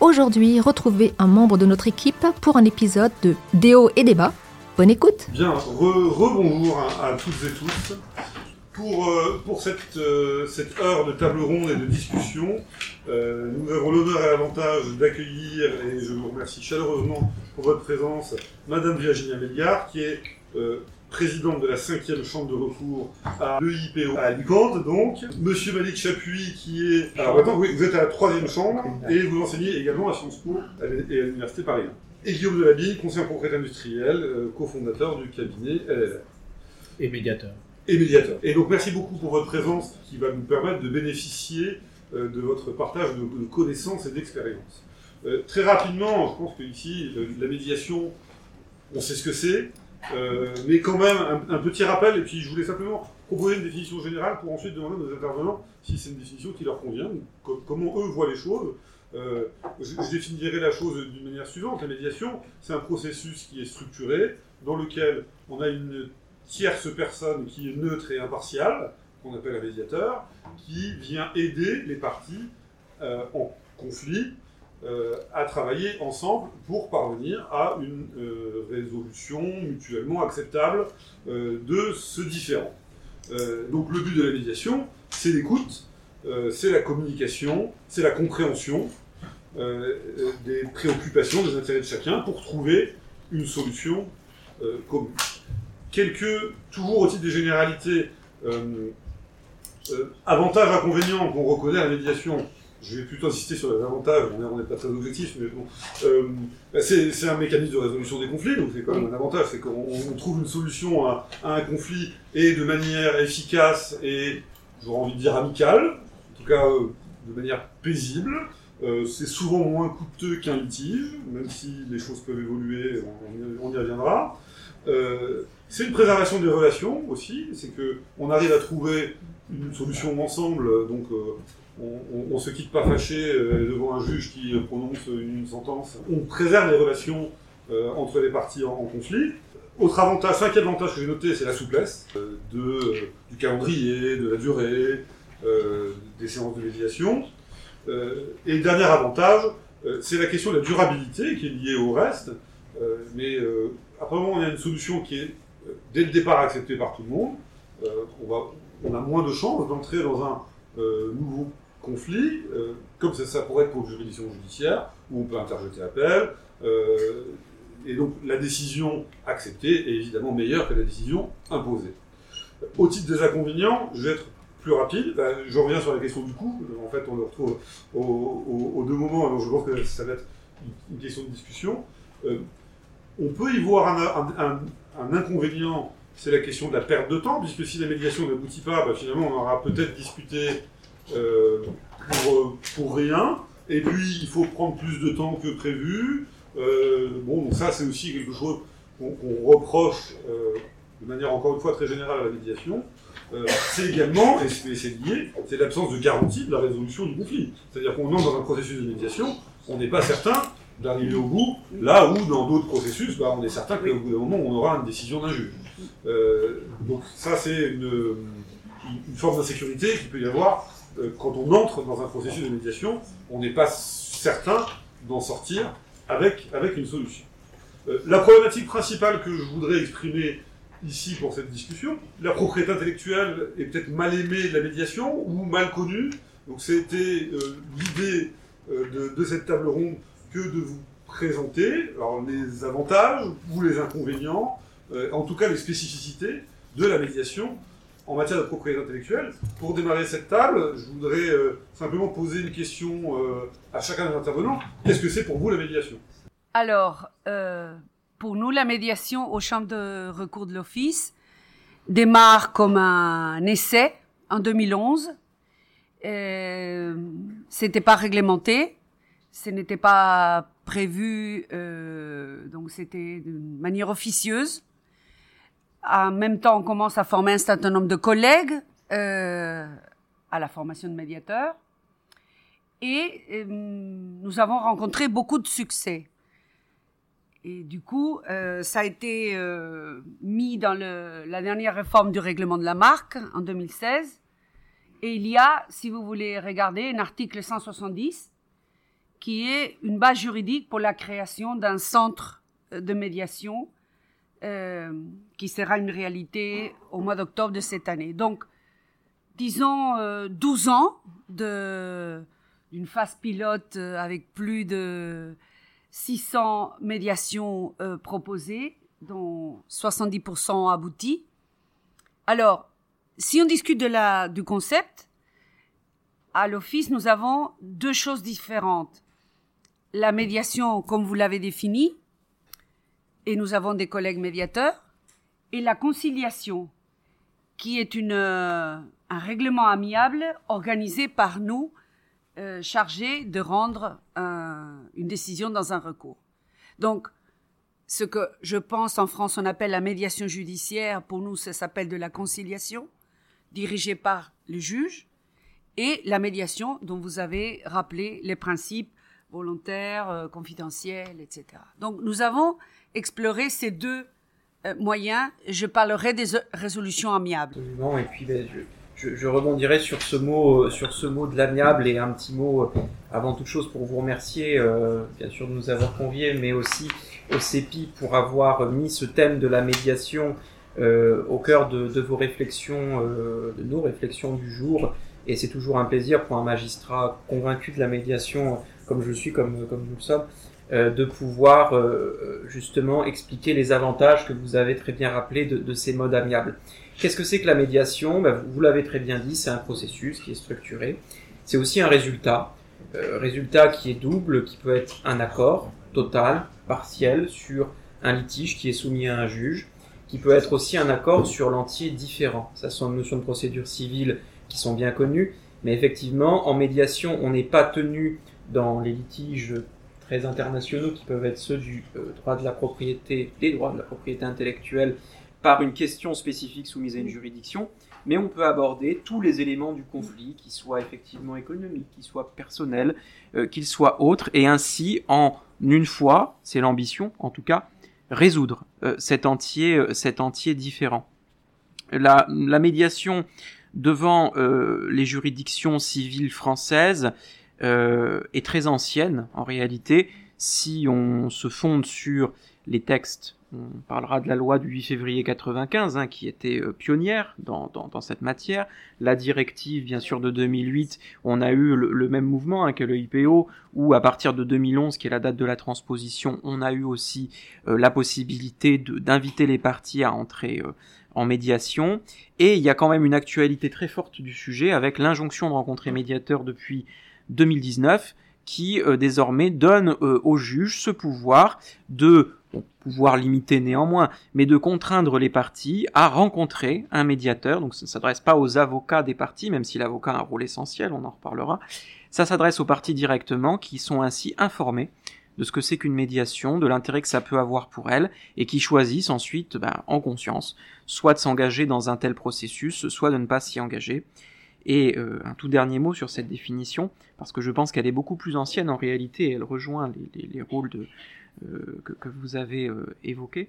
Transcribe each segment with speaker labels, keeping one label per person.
Speaker 1: Aujourd'hui, retrouvez un membre de notre équipe pour un épisode de Déo et débat. Bonne écoute
Speaker 2: Bien, rebonjour à, à, toutes et tous. Pour, euh, pour cette, euh, cette heure de table ronde et de discussion, euh, nous avons l'honneur et l'avantage d'accueillir, et je vous remercie chaleureusement pour votre présence, Madame Virginia Melgard, qui est présidente de la cinquième chambre de recours à l'EIPO à Alicante, donc. Monsieur Malik Chapuis, qui est... Alors maintenant, oui, vous êtes à la troisième chambre, et vous enseignez également à Sciences Po et à l'Université Paris 1. Et Guillaume Delabille, conseiller en propriété industrielle, euh, cofondateur du cabinet LLR.
Speaker 3: Et médiateur.
Speaker 2: Et médiateur. Et donc merci beaucoup pour votre présence qui va nous permettre de bénéficier euh, de votre partage de, de connaissances et d'expériences. Euh, très rapidement, je pense qu'ici, la médiation, on sait ce que c'est, euh, mais quand même, un, petit rappel, et puis je voulais simplement proposer une définition générale pour ensuite demander à nos intervenants si c'est une définition qui leur convient, co comment eux voient les choses. Euh, je, je, définirai la chose d'une manière suivante. La médiation, c'est un processus qui est structuré, dans lequel on a une tierce personne qui est neutre et impartiale, qu'on appelle un médiateur, qui vient aider les parties euh, en conflit euh, à travailler ensemble pour parvenir à une euh, résolution mutuellement acceptable euh, de ce différend. Euh, donc le but de la médiation, c'est l'écoute, c'est la communication, c'est la compréhension des préoccupations, des intérêts de chacun pour trouver une solution commune. Quelques, toujours au titre des généralités, avantages, inconvénients qu'on reconnaît à la médiation je vais plutôt insister sur les avantages, on n'est pas très objectif, mais bon. Euh, c'est un mécanisme de résolution des conflits, donc c'est quand même un avantage, c'est qu'on trouve une solution à, un conflit et de manière efficace et, j'aurais envie de dire, amicale, en tout cas euh, de manière paisible. Euh, c'est souvent moins coûteux qu'un litige, même si les choses peuvent évoluer, on, on y reviendra. C'est une préservation des relations aussi, c'est que on arrive à trouver une solution ensemble, donc on ne se quitte pas fâché euh, devant un juge qui prononce une, sentence. On préserve les relations euh, entre les parties en, conflit. Autre avantage, cinquième avantage que j'ai noté, c'est la souplesse euh, du calendrier, de la durée, des séances de médiation. et dernier avantage, c'est la question de la durabilité qui est liée au reste. mais après on a une solution qui est dès le départ acceptée par tout le monde. on, on a moins de chances d'entrer dans un nouveau conflit, euh, comme ça, pourrait être pour une juridiction judiciaire, où on peut interjeter appel, euh, et donc la décision acceptée est évidemment meilleure que la décision imposée. Au titre des inconvénients, je vais être plus rapide, ben, je reviens sur la question du coût, en fait on le retrouve aux, deux moments, alors je pense que ça va être une, question de discussion. Euh, on peut y voir un, inconvénient, c'est la question de la perte de temps, puisque si la médiation n'aboutit pas, ben, finalement on aura peut-être discuté pour, pour, rien. Et puis, il faut prendre plus de temps que prévu. Euh, bon, donc ça, c'est aussi quelque chose qu'on qu reproche euh, de manière encore une fois très générale à la médiation. Euh, c'est également, et c'est lié, c'est l'absence de garantie de la résolution du conflit. C'est-à-dire qu'on entre dans un processus de médiation, on n'est pas certain d'arriver au bout, là où dans d'autres processus, bah, on est certain qu'au bout d'un moment, on aura une décision d'un juge. Euh, donc ça, c'est une, une forme d'insécurité qu'il peut y avoir euh, quand on entre dans un processus de médiation, on n'est pas certain d'en sortir avec, avec une solution. Euh, la problématique principale que je voudrais exprimer ici pour cette discussion, la propriété intellectuelle est peut-être mal aimée de la médiation ou mal connue. Donc c'était euh, l'idée euh, de, de, cette table ronde que de vous présenter alors, les avantages ou les inconvénients, euh, en tout cas les spécificités de la médiation en matière de propriété intellectuelle. Pour démarrer cette table, je voudrais euh, simplement poser une question euh, à chacun des intervenants. Qu'est-ce que c'est pour vous la médiation?
Speaker 4: Alors, euh, pour nous, la médiation aux chambres de recours de l'Office démarre comme un essai en 2011. Euh, C'était pas réglementé, ce n'était pas prévu, donc c'était d'une manière officieuse. En même temps, on commence à former un certain nombre de collègues euh, à la formation de médiateurs. Et euh, nous avons rencontré beaucoup de succès. Et du coup, euh, ça a été euh, mis dans le, la dernière réforme du règlement de la marque en 2016. Et il y a, si vous voulez regarder, un article 170 qui est une base juridique pour la création d'un centre de médiation euh, qui sera une réalité au mois d'octobre de cette année. Donc, disons euh, 12 ans d'une phase pilote euh, avec plus de 600 médiations euh, proposées, dont 70% abouties. Alors, si on discute du concept, à l'office, nous avons deux choses différentes. La médiation, comme vous l'avez définie, et nous avons des collègues médiateurs, et la conciliation, qui est une, euh, un règlement amiable organisé par nous, euh, chargés de rendre un- une décision dans un recours. Donc, ce que je pense en France on appelle la médiation judiciaire, pour nous ça s'appelle de la conciliation, dirigée par le juge, et la médiation dont vous avez rappelé les principes volontaires, euh, confidentiels, etc. Donc nous avons exploré ces deux euh, moyens. Je parlerai des résolutions amiables.
Speaker 5: Absolument. Et puis, ben, je, rebondirai sur ce mot, euh, sur ce mot de l'amiable et un petit mot euh, avant toute chose pour vous remercier, bien sûr, de nous avoir conviés, mais aussi au CEPI pour avoir mis ce thème de la médiation au cœur de, vos réflexions, de nos réflexions du jour. Et c'est toujours un plaisir pour un magistrat convaincu de la médiation, comme je suis, comme, comme nous le sommes, de pouvoir euh, justement expliquer les avantages que vous avez très bien rappelés de, ces modes amiables. Qu'est-ce que c'est que la médiation? Ben, Vous, l'avez très bien dit, c'est un processus qui est structuré. C'est aussi un résultat, euh, résultat qui est double, qui peut être un accord total, partiel, sur un litige qui est soumis à un juge, qui peut être aussi un accord sur l'entier différent. Ça sont des notions de procédure civile qui sont bien connues, mais effectivement, en médiation, on n'est pas tenu dans les litiges très internationaux qui peuvent être ceux du euh, droit de la propriété, des droits de la propriété intellectuelle, par une question spécifique soumise à une juridiction, mais on peut aborder tous les éléments du conflit, qu'ils soient effectivement économiques, qu'ils soient personnels, euh, qu'ils soient autres, et ainsi, en une fois, c'est l'ambition en tout cas, résoudre euh, cet entier, cet entier différent. La, médiation devant les juridictions civiles françaises euh, est très ancienne en réalité. Si on se fonde sur les textes, on parlera de la loi du 8 février 95 hein, qui était euh, pionnière dans, dans, cette matière. La directive, bien sûr, de 2008, on a eu le, même mouvement hein, que le IPO, où à partir de 2011, qui est la date de la transposition, on a eu aussi euh, la possibilité d'inviter les parties à entrer en médiation. Et il y a quand même une actualité très forte du sujet avec l'injonction de rencontrer médiateur depuis 2019 qui euh, désormais donne euh, au juge ce pouvoir de pouvoir limité néanmoins, mais de contraindre les parties à rencontrer un médiateur. Donc ça ne s'adresse pas aux avocats des parties, même si l'avocat a un rôle essentiel, on en reparlera. Ça s'adresse aux parties directement, qui sont ainsi informées de ce que c'est qu'une médiation, de l'intérêt que ça peut avoir pour elles, et qui choisissent ensuite, ben, en conscience, soit de s'engager dans un tel processus, soit de ne pas s'y engager. Et euh, un tout dernier mot sur cette définition, parce que je pense qu'elle est beaucoup plus ancienne en réalité, elle rejoint les, les, les rôles euh, que, vous avez euh, évoqués.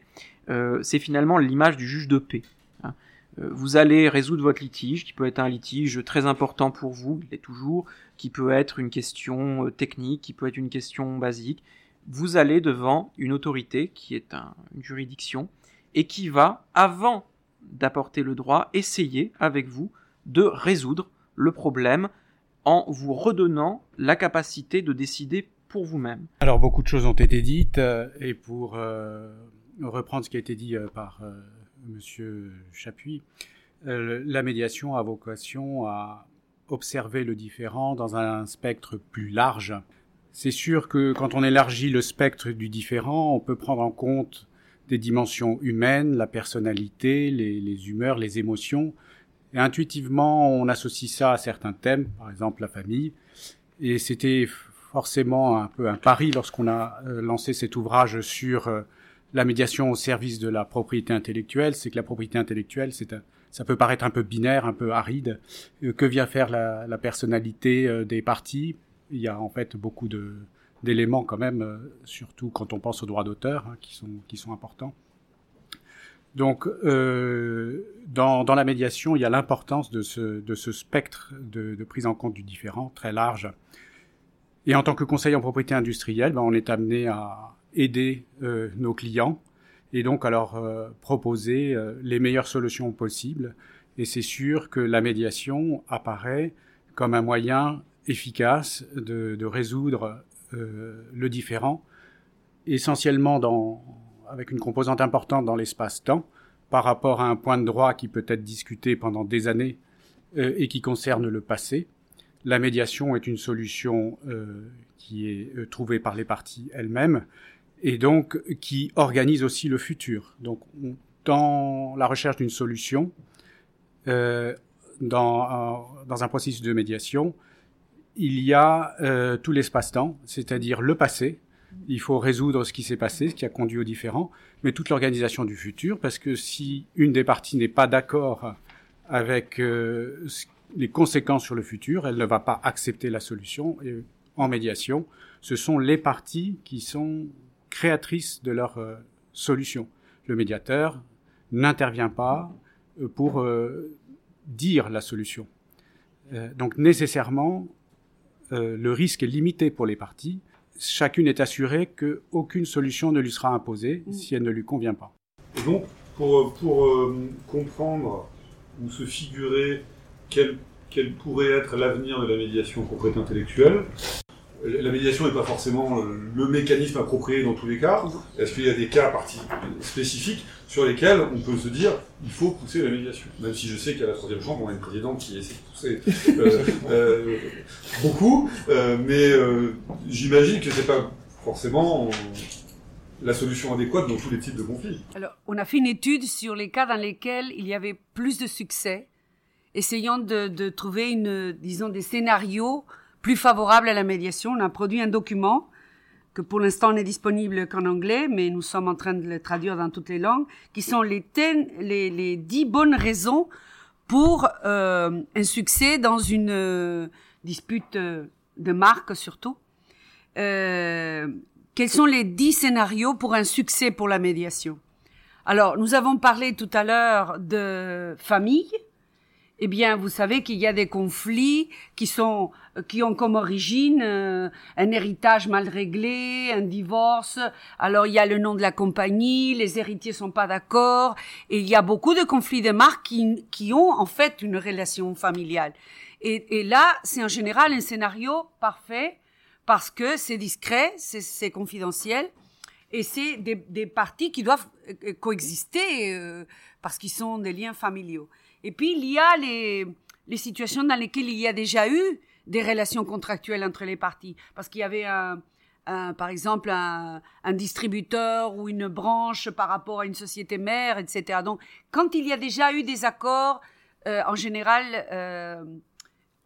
Speaker 5: c'est finalement l'image du juge de paix. Hein. vous allez résoudre votre litige, qui peut être un litige très important pour vous, il est toujours, qui peut être une question technique, qui peut être une question basique. Vous allez devant une autorité qui est un, une juridiction et qui va, avant d'apporter le droit, essayer avec vous de résoudre le problème en vous redonnant la capacité de décider pour vous-même.
Speaker 6: Alors beaucoup de choses ont été dites euh, et pour euh, reprendre ce qui a été dit euh, par Monsieur Chapuis, la médiation a vocation à observer le différent dans un spectre plus large. C'est sûr que quand on élargit le spectre du différent, on peut prendre en compte des dimensions humaines, la personnalité, les humeurs, les émotions, et intuitivement, on associe ça à certains thèmes, par exemple la famille. Et c'était forcément un peu un pari lorsqu'on a euh, lancé cet ouvrage sur euh, la médiation au service de la propriété intellectuelle, c'est que la propriété intellectuelle, ça peut paraître un peu binaire, un peu aride. que vient faire la, personnalité des partis Il y a en fait beaucoup d'éléments quand même, surtout quand on pense aux droits d'auteur, hein, qui sont importants. Donc, euh, dans, la médiation, il y a l'importance de ce, spectre de, prise en compte du différent très large. Et en tant que conseiller en propriété industrielle, ben, on est amené à aider euh, nos clients et donc à leur proposer euh, les meilleures solutions possibles. Et c'est sûr que la médiation apparaît comme un moyen efficace de, de résoudre le différent, essentiellement dans, avec une composante importante dans l'espace-temps par rapport à un point de droit qui peut être discuté pendant des années euh, et qui concerne le passé. La médiation est une solution euh, qui est euh, trouvée par les parties elles-mêmes et donc qui organise aussi le futur. Donc dans la recherche d'une solution, dans, un processus de médiation, il y a tout l'espace-temps, c'est-à-dire le passé, il faut résoudre ce qui s'est passé, ce qui a conduit au différent, mais toute l'organisation du futur, parce que si une des parties n'est pas d'accord avec euh, les conséquences sur le futur, elle ne va pas accepter la solution. En médiation, ce sont les parties qui sont créatrices de leur euh, solution. Le médiateur n'intervient pas euh, pour dire la solution. Donc nécessairement, le risque est limité pour les parties chacune est assurée qu'aucune solution ne lui sera imposée mm. si elle ne lui convient pas.
Speaker 2: Et donc, pour, pour euh, comprendre ou se figurer quel, quel pourrait être l'avenir de la médiation en propriété intellectuelle, la médiation n'est pas forcément le mécanisme approprié dans tous les cas. Est-ce qu'il y a des cas spécifiques sur lesquels on peut se dire il faut pousser la médiation? Même si je sais qu'à la troisième chambre, on a une présidente qui essaie de pousser euh, euh, beaucoup, euh, mais euh, j'imagine que c'est pas forcément la solution adéquate dans tous les types de conflits.
Speaker 4: Alors, on a fait une étude sur les cas dans lesquels il y avait plus de succès, essayant de, de trouver une, disons, des scénarios plus favorable à la médiation. On a produit un document que pour l'instant n'est disponible qu'en anglais, mais nous sommes en train de le traduire dans toutes les langues, qui sont les, ten, les, les dix bonnes raisons pour euh, un succès dans une euh, dispute euh, de marque surtout. Quels sont les dix scénarios pour un succès pour la médiation? Alors, nous avons parlé tout à l'heure de famille, eh bien, vous savez qu'il y a des conflits qui sont qui ont comme origine euh, un héritage mal réglé, un divorce. Alors il y a le nom de la compagnie, les héritiers sont pas d'accord, et il y a beaucoup de conflits de marques qui, qui ont en fait une relation familiale. Et, et là, c'est en général un scénario parfait parce que c'est discret, c'est confidentiel, et c'est des, des parties qui doivent euh, coexister euh, parce qu'ils sont des liens familiaux. Et puis, il y a les, les situations dans lesquelles il y a déjà eu des relations contractuelles entre les parties. Parce qu'il y avait un, par exemple un, distributeur ou une branche par rapport à une société mère, etc. Donc, quand il y a déjà eu des accords, euh, en général, euh,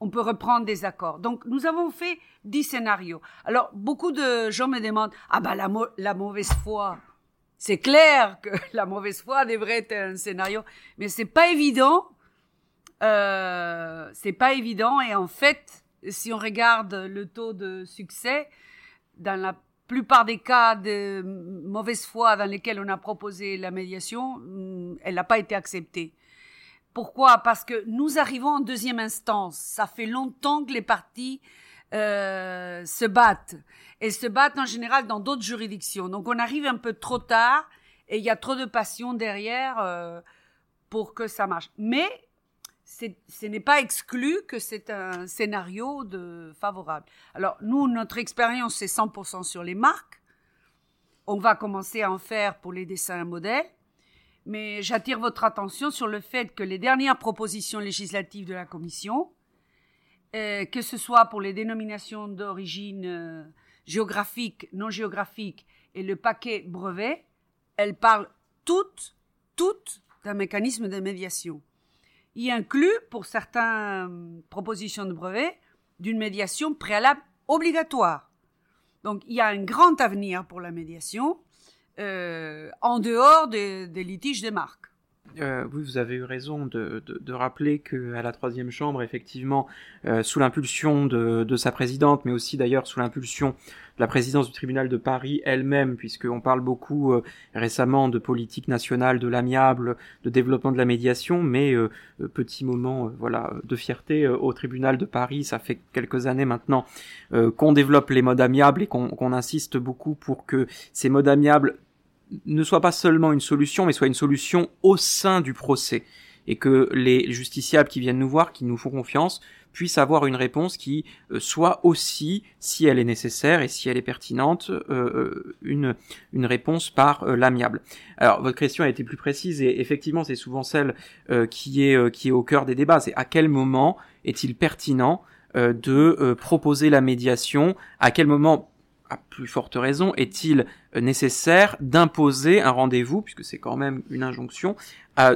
Speaker 4: on peut reprendre des accords. Donc, nous avons fait dix scénarios. Alors, beaucoup de gens me demandent, ah la, la mauvaise foi, c'est clair que la mauvaise foi devrait être un scénario, mais c'est pas évident. Euh, c'est pas évident et en fait, si on regarde le taux de succès, dans la plupart des cas de mauvaise foi dans lesquels on a proposé la médiation, mm, elle n'a pas été acceptée. Pourquoi? Parce que nous arrivons en deuxième instance. Ça fait longtemps que les partis euh, se battent. Elles se battent en général dans d'autres juridictions. Donc on arrive un peu trop tard et il y a trop de passion derrière euh, pour que ça marche. Mais ce n'est pas exclu que c'est un scénario de favorable. Alors nous, notre expérience, c'est 100% sur les marques. On va commencer à en faire pour les dessins modèles. Mais j'attire votre attention sur le fait que les dernières propositions législatives de la Commission euh, que ce soit pour les dénominations d'origine euh, géographique, non géographique et le paquet brevet, elles parlent toutes, toutes d'un mécanisme de médiation. Il inclut, pour certaines propositions de brevet, d'une médiation préalable obligatoire. Donc il y a un grand avenir pour la médiation euh, en dehors des, des litiges des marques.
Speaker 5: Euh, oui, vous avez eu raison de, de, de rappeler qu'à la troisième chambre, effectivement, euh, sous l'impulsion de, sa présidente, mais aussi d'ailleurs sous l'impulsion de la présidence du tribunal de Paris elle-même, puisqu'on parle beaucoup euh, récemment de politique nationale, de l'amiable, de développement de la médiation, mais petit moment, voilà, de fierté au tribunal de Paris. Ça fait quelques années maintenant qu'on développe les modes amiables et qu'on qu'on insiste beaucoup pour que ces modes amiables ne soit pas seulement une solution, mais soit une solution au sein du procès, et que les justiciables qui viennent nous voir, qui nous font confiance, puissent avoir une réponse qui euh, soit aussi, si elle est nécessaire et si elle est pertinente, euh, euh une, une réponse par l'amiable. Alors votre question a été plus précise et effectivement c'est souvent celle qui est qui est au cœur des débats. C'est à quel moment est-il pertinent de proposer la médiation? À quel moment à plus forte raison, est-il nécessaire d'imposer un rendez-vous, puisque c'est quand même une injonction,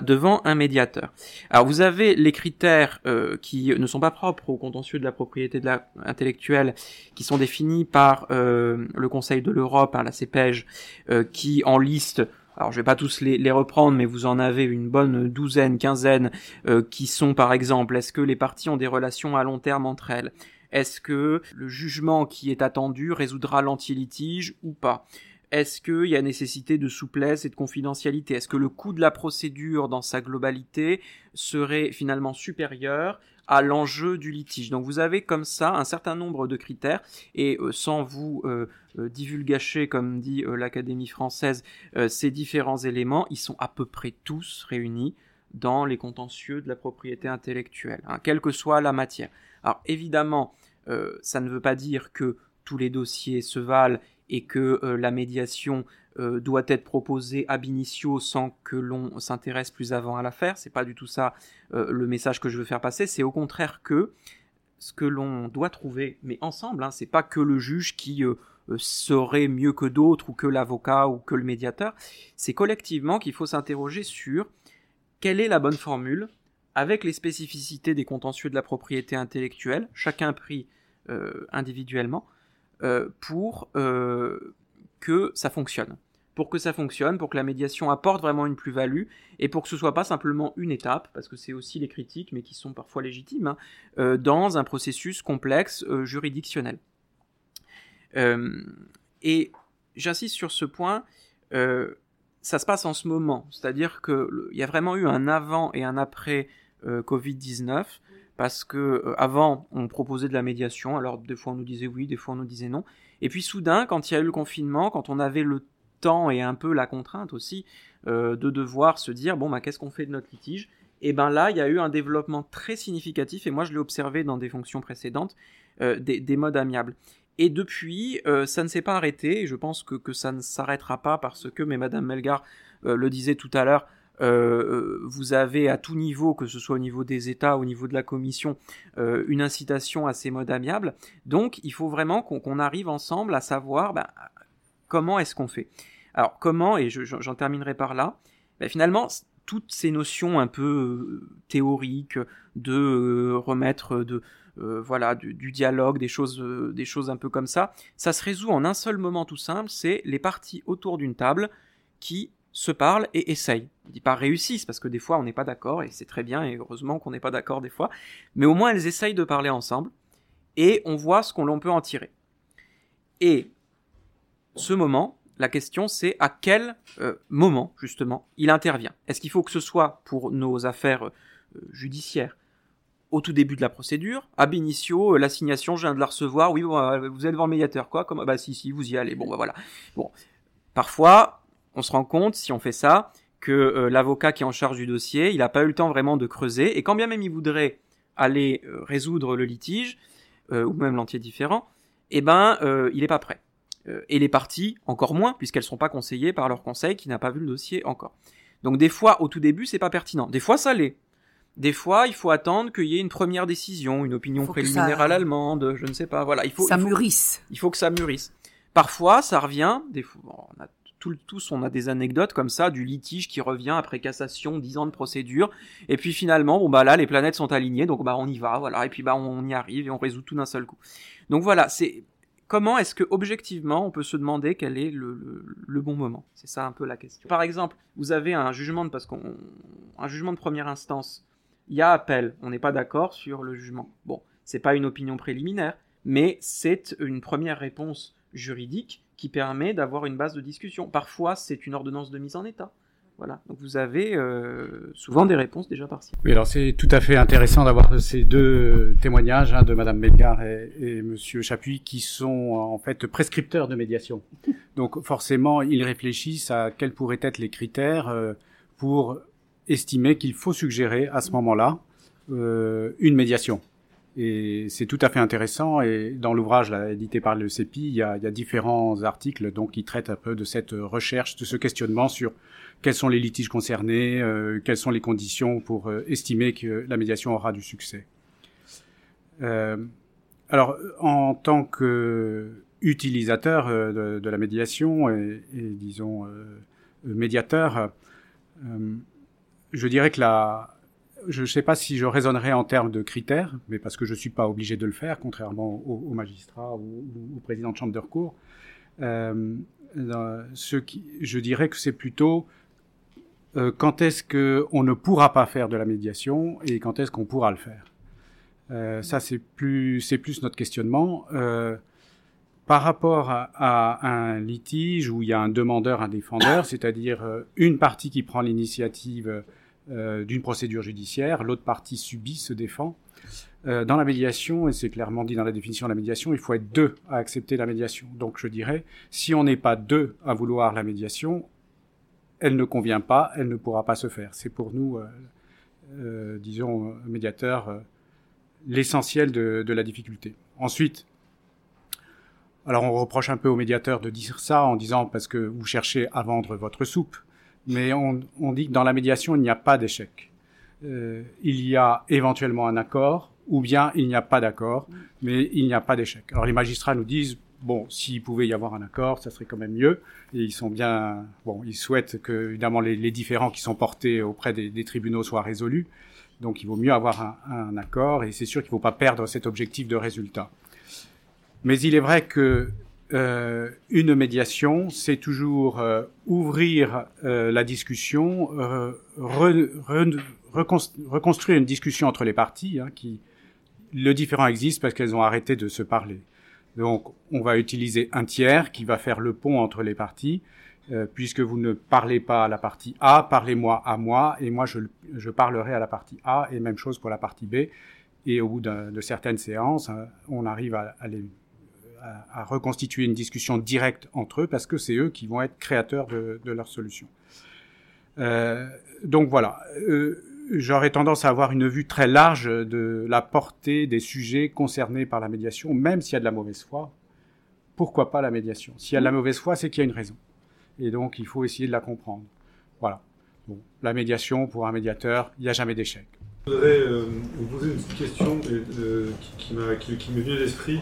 Speaker 5: devant un médiateur? Alors vous avez les critères euh, qui ne sont pas propres au contentieux de la propriété intellectuelle, qui sont définis par euh, le Conseil de l'Europe, hein, la CEPEJ, euh, qui en liste alors je vais pas tous les, reprendre, mais vous en avez une bonne douzaine, quinzaine, euh, qui sont par exemple, est-ce que les parties ont des relations à long terme entre elles? Est-ce que le jugement qui est attendu résoudra l'anti-litige ou pas? Est-ce qu'il y a nécessité de souplesse et de confidentialité? Est-ce que le coût de la procédure dans sa globalité serait finalement supérieur à l'enjeu du litige? Donc vous avez comme ça un certain nombre de critères et euh, sans vous euh, euh, divulgacher, comme dit euh, l'Académie française, euh, ces différents éléments, ils sont à peu près tous réunis dans les contentieux de la propriété intellectuelle, hein, quelle que soit la matière. Alors évidemment, euh, ça ne veut pas dire que tous les dossiers se valent et que euh, la médiation euh, doit être proposée ab initio sans que l'on s'intéresse plus avant à l'affaire. C'est pas du tout ça le message que je veux faire passer. C'est au contraire que ce que l'on doit trouver, mais ensemble, hein, c'est pas que le juge qui serait mieux que d'autres ou que l'avocat ou que le médiateur. C'est collectivement qu'il faut s'interroger sur quelle est la bonne formule avec les spécificités des contentieux de la propriété intellectuelle, chacun pris individuellement, euh, pour euh, que ça fonctionne. Pour que ça fonctionne, pour que la médiation apporte vraiment une plus-value, et pour que ce soit pas simplement une étape, parce que c'est aussi les critiques, mais qui sont parfois légitimes, hein, euh, dans un processus complexe euh, juridictionnel. Euh, et j'insiste sur ce point, ça se passe en ce moment, c'est-à-dire qu'il y a vraiment eu un avant et un après euh, Covid-19 parce que euh, avant on proposait de la médiation, alors des fois on nous disait oui, des fois on nous disait non, et puis soudain quand il y a eu le confinement, quand on avait le temps et un peu la contrainte aussi euh, de devoir se dire bon bah qu'est-ce qu'on fait de notre litige, et ben là il y a eu un développement très significatif et moi je l'ai observé dans des fonctions précédentes euh, des, des, modes amiables. Et depuis, ça ne s'est pas arrêté, et je pense que, ça ne s'arrêtera pas parce que, mais Madame Melgar le disait tout à l'heure, euh, vous avez à tout niveau, que ce soit au niveau des États, au niveau de la Commission, euh, une incitation à ces modes amiables. Donc, il faut vraiment qu'on qu arrive ensemble à savoir ben, comment est-ce qu'on fait. Alors, comment, et j'en je, terminerai par là, ben, finalement, toutes ces notions un peu euh, théoriques de euh, remettre de euh, voilà du, dialogue, des choses, euh, des choses un peu comme ça, ça se résout en un seul moment tout simple, c'est les parties autour d'une table qui se parlent et essayent. Je dis pas réussissent parce que des fois on n'est pas d'accord et c'est très bien et heureusement qu'on n'est pas d'accord des fois, mais au moins elles essayent de parler ensemble et on voit ce qu'on peut en tirer. Et ce moment, la question c'est à quel euh, moment justement il intervient. Est-ce qu'il faut que ce soit pour nos affaires euh, judiciaires au tout début de la procédure, ab initio, euh, l'assignation, je viens de la recevoir, oui, vous êtes devant le médiateur, quoi, comme, bah si, si, vous y allez, bon, bah voilà. Bon, parfois, on se rend compte, si on fait ça, que euh, l'avocat qui est en charge du dossier, il n'a pas eu le temps vraiment de creuser, et quand bien même il voudrait aller euh, résoudre le litige, euh, ou même l'entier différent, eh ben, il n'est pas prêt. et les parties, encore moins, puisqu'elles ne sont pas conseillées par leur conseil qui n'a pas vu le dossier encore. Donc des fois, au tout début, c'est pas pertinent. Des fois, ça l'est. Des fois, il faut attendre qu'il y ait une première décision, une opinion préliminaire ça... à l'allemande, je ne sais pas. Voilà, il faut
Speaker 4: ça
Speaker 5: il faut,
Speaker 4: mûrisse.
Speaker 5: Il faut que ça mûrisse. Parfois, ça revient. Des fois, on a tout, tous, on a des anecdotes comme ça du litige qui revient après cassation, 10 ans de procédure, et puis finalement, bon bah là, les planètes sont alignées, donc bah on y va, voilà, et puis bah on y arrive et on résout tout d'un seul coup. Donc voilà, c'est comment est-ce que objectivement on peut se demander quel est le, bon moment? C'est ça un peu la question. Par exemple, vous avez un jugement de parce un jugement de première instance. Il y a appel, on n'est pas d'accord sur le jugement. Bon, c'est pas une opinion préliminaire, mais c'est une première réponse juridique qui permet d'avoir une base de discussion. Parfois, c'est une ordonnance de mise en état. Voilà. Donc vous avez euh, souvent des réponses déjà partielles.
Speaker 6: Oui, alors c'est tout à fait intéressant d'avoir ces deux témoignages hein, de Madame Melgar et, et Monsieur Chapuis qui sont en fait prescripteurs de médiation. Donc forcément, ils réfléchissent à quels pourraient être les critères euh, pour estimer qu'il faut suggérer à ce moment-là euh, une médiation. Et c'est tout à fait intéressant. Et dans l'ouvrage édité par le CEPI, il y, a, il y a différents articles donc qui traitent un peu de cette recherche, de ce questionnement sur quels sont les litiges concernés, euh, quelles sont les conditions pour euh, estimer que la médiation aura du succès. Euh, alors, en tant que utilisateur euh, de, de la médiation et, et disons médiateur, je dirais que la, je ne sais pas si je raisonnerais en termes de critères, mais parce que je ne suis pas obligé de le faire, contrairement aux, aux magistrats ou, ou, au président de chambre de recours. Euh, je dirais que c'est plutôt euh, quand est-ce qu'on ne pourra pas faire de la médiation et quand est-ce qu'on pourra le faire. Euh, ça, c'est plus, notre questionnement. Par rapport à, un litige où il y a un demandeur, un défendeur, c'est-à-dire une partie qui prend l'initiative d'une procédure judiciaire, l'autre partie subit, se défend. Euh, dans la médiation, et c'est clairement dit dans la définition de la médiation, il faut être deux à accepter la médiation. Donc je dirais, si on n'est pas deux à vouloir la médiation, elle ne convient pas, elle ne pourra pas se faire. C'est pour nous, euh, euh, disons, médiateurs, euh, l'essentiel de, de, la difficulté. Ensuite, alors on reproche un peu aux médiateurs de dire ça en disant parce que vous cherchez à vendre votre soupe, mais on, on dit que dans la médiation, il n'y a pas d'échec. Euh, il y a éventuellement un accord, ou bien il n'y a pas d'accord, mais il n'y a pas d'échec. Alors les magistrats nous disent, bon, s'il pouvait y avoir un accord, ça serait quand même mieux, ils sont bien, bon, ils souhaitent que, évidemment, les, les différends qui sont portés auprès des, des, tribunaux soient résolus, donc il vaut mieux avoir un, un accord, et c'est sûr qu'il ne faut pas perdre cet objectif de résultat. Mais il est vrai que euh, une médiation, c'est toujours euh, ouvrir euh, la discussion, re, re, reconstruire une discussion entre les parties, hein, qui le différent existe parce qu'elles ont arrêté de se parler. Donc, on va utiliser un tiers qui va faire le pont entre les parties, puisque vous ne parlez pas à la partie A, parlez-moi à moi, et moi je, je, parlerai à la partie A, et même chose pour la partie B. Et au bout de certaines séances, hein, on arrive à, à, les, à, reconstituer une discussion directe entre eux, parce que c'est eux qui vont être créateurs de, de leur solution. Euh, donc voilà. Euh, j'aurais tendance à avoir une vue très large de la portée des sujets concernés par la médiation, même s'il y a de la mauvaise foi. Pourquoi pas la médiation? S'il y a de la mauvaise foi, c'est qu'il y a une raison. Et donc, il faut essayer de la comprendre. Voilà. La médiation, pour un médiateur, il n'y a jamais d'échec.
Speaker 2: Je voudrais euh, vous poser une petite question qui, qui, qui m'est venue à l'esprit.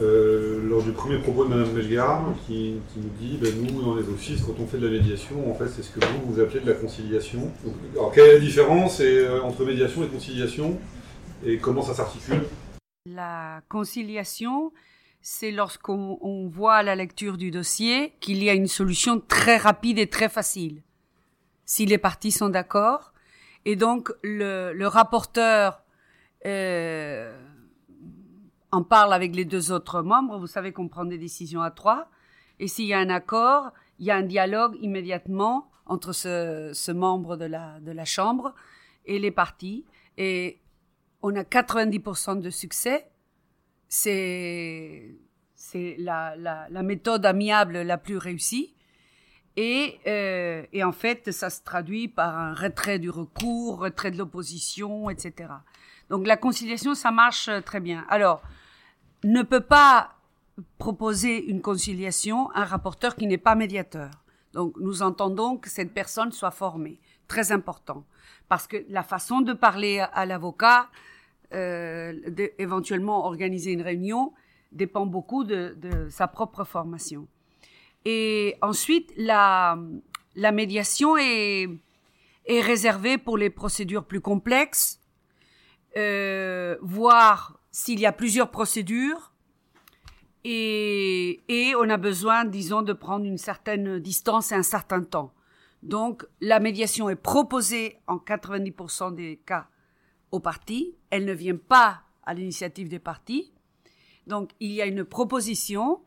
Speaker 2: Euh, lors du premier propos de Mme Melgar, qui, nous dit ben, nous, dans les offices, quand on fait de la médiation, en fait, c'est ce que vous, vous appelez de la conciliation. Alors, quelle est la différence et, euh, entre médiation et conciliation Et comment ça s'articule?
Speaker 4: La conciliation, c'est lorsqu'on voit à la lecture du dossier qu'il y a une solution très rapide et très facile. Si les parties sont d'accord, et donc le, le rapporteur. Euh, en parle avec les deux autres membres. Vous savez qu'on prend des décisions à trois. Et s'il y a un accord, il y a un dialogue immédiatement entre ce, ce membre de la, de la Chambre et les partis. Et on a 90% de succès. C'est, c'est la, la, méthode amiable la plus réussie. Et, euh, et en fait, ça se traduit par un retrait du recours, retrait de l'opposition, etc. Donc la conciliation, ça marche très bien. Alors, ne peut pas proposer une conciliation un rapporteur qui n'est pas médiateur. Donc nous entendons que cette personne soit formée, très important, parce que la façon de parler à l'avocat, euh, éventuellement organiser une réunion, dépend beaucoup de, de, sa propre formation. Et ensuite, la, la médiation est, est réservée pour les procédures plus complexes, euh, voire s'il y a plusieurs procédures, et, on a besoin, disons, de prendre une certaine distance et un certain temps. Donc, la médiation est proposée en 90% des cas aux partis. Elle ne vient pas à l'initiative des partis. Donc, il y a une proposition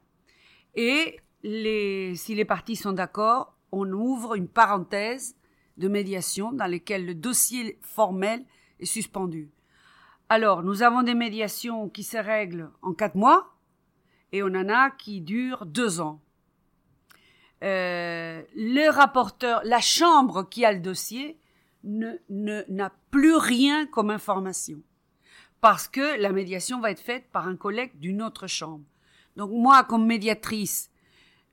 Speaker 4: et si les partis sont d'accord, on ouvre une parenthèse de médiation dans laquelle le dossier formel est suspendu. Alors, nous avons des médiations qui se règlent en quatre mois et on en a qui durent deux ans. Euh, le rapporteur, la chambre qui a le dossier, ne, n'a plus rien comme information. Parce que la médiation va être faite par un collègue d'une autre chambre. Donc moi, comme médiatrice,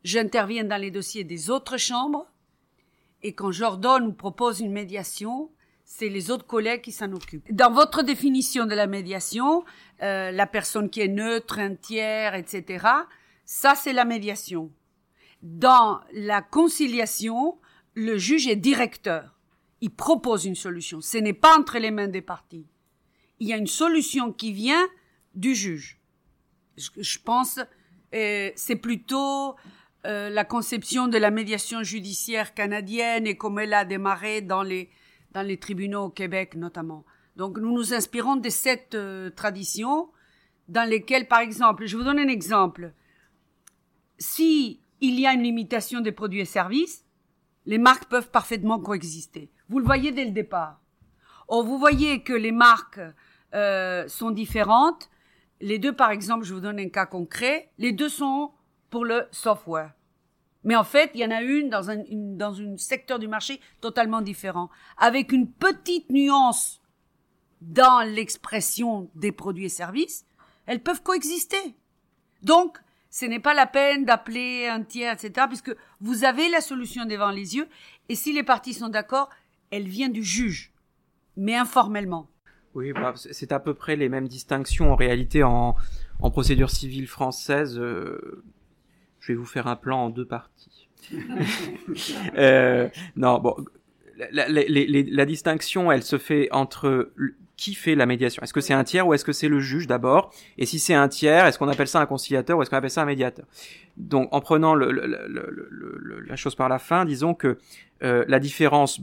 Speaker 4: j'interviens dans les dossiers des autres chambres et quand j'ordonne ou propose une médiation, c'est les autres collègues qui s'en occupent. Dans votre définition de la médiation, euh, la personne qui est neutre, un tiers, etc., ça c'est la médiation. Dans la conciliation, le juge est directeur. Il propose une solution. Ce n'est pas entre les mains des parties. Il y a une solution qui vient du juge. Je, pense, euh, c'est plutôt euh, la conception de la médiation judiciaire canadienne et comme elle a démarré dans les, dans les tribunaux au Québec notamment. Donc nous nous inspirons de cette euh, tradition dans lesquelles, par exemple, je vous donne un exemple. Si il y a une limitation des produits et services, les marques peuvent parfaitement coexister. Vous le voyez dès le départ. Or, vous voyez que les marques euh, sont différentes. Les deux, par exemple, je vous donne un cas concret. Les deux sont pour le software. Mais en fait, il y en a une dans un dans un secteur du marché totalement différent, avec une petite nuance dans l'expression des produits et services. Elles peuvent coexister. Donc, ce n'est pas la peine d'appeler un tiers, etc., puisque vous avez la solution devant les yeux, et si les parties sont d'accord, elle vient du juge, mais informellement.
Speaker 5: Oui, bah, c'est à peu près les mêmes distinctions en réalité en, en procédure civile française. Euh, je vais vous faire un plan en deux parties. euh, non, bon, la, la, la, la, distinction, elle se fait entre qui fait la médiation? Est-ce que c'est un tiers ou est-ce que c'est le juge d'abord? Et si c'est un tiers, est-ce qu'on appelle ça un conciliateur ou est-ce qu'on appelle ça un médiateur? Donc, en prenant le, la chose par la fin, disons que euh, la différence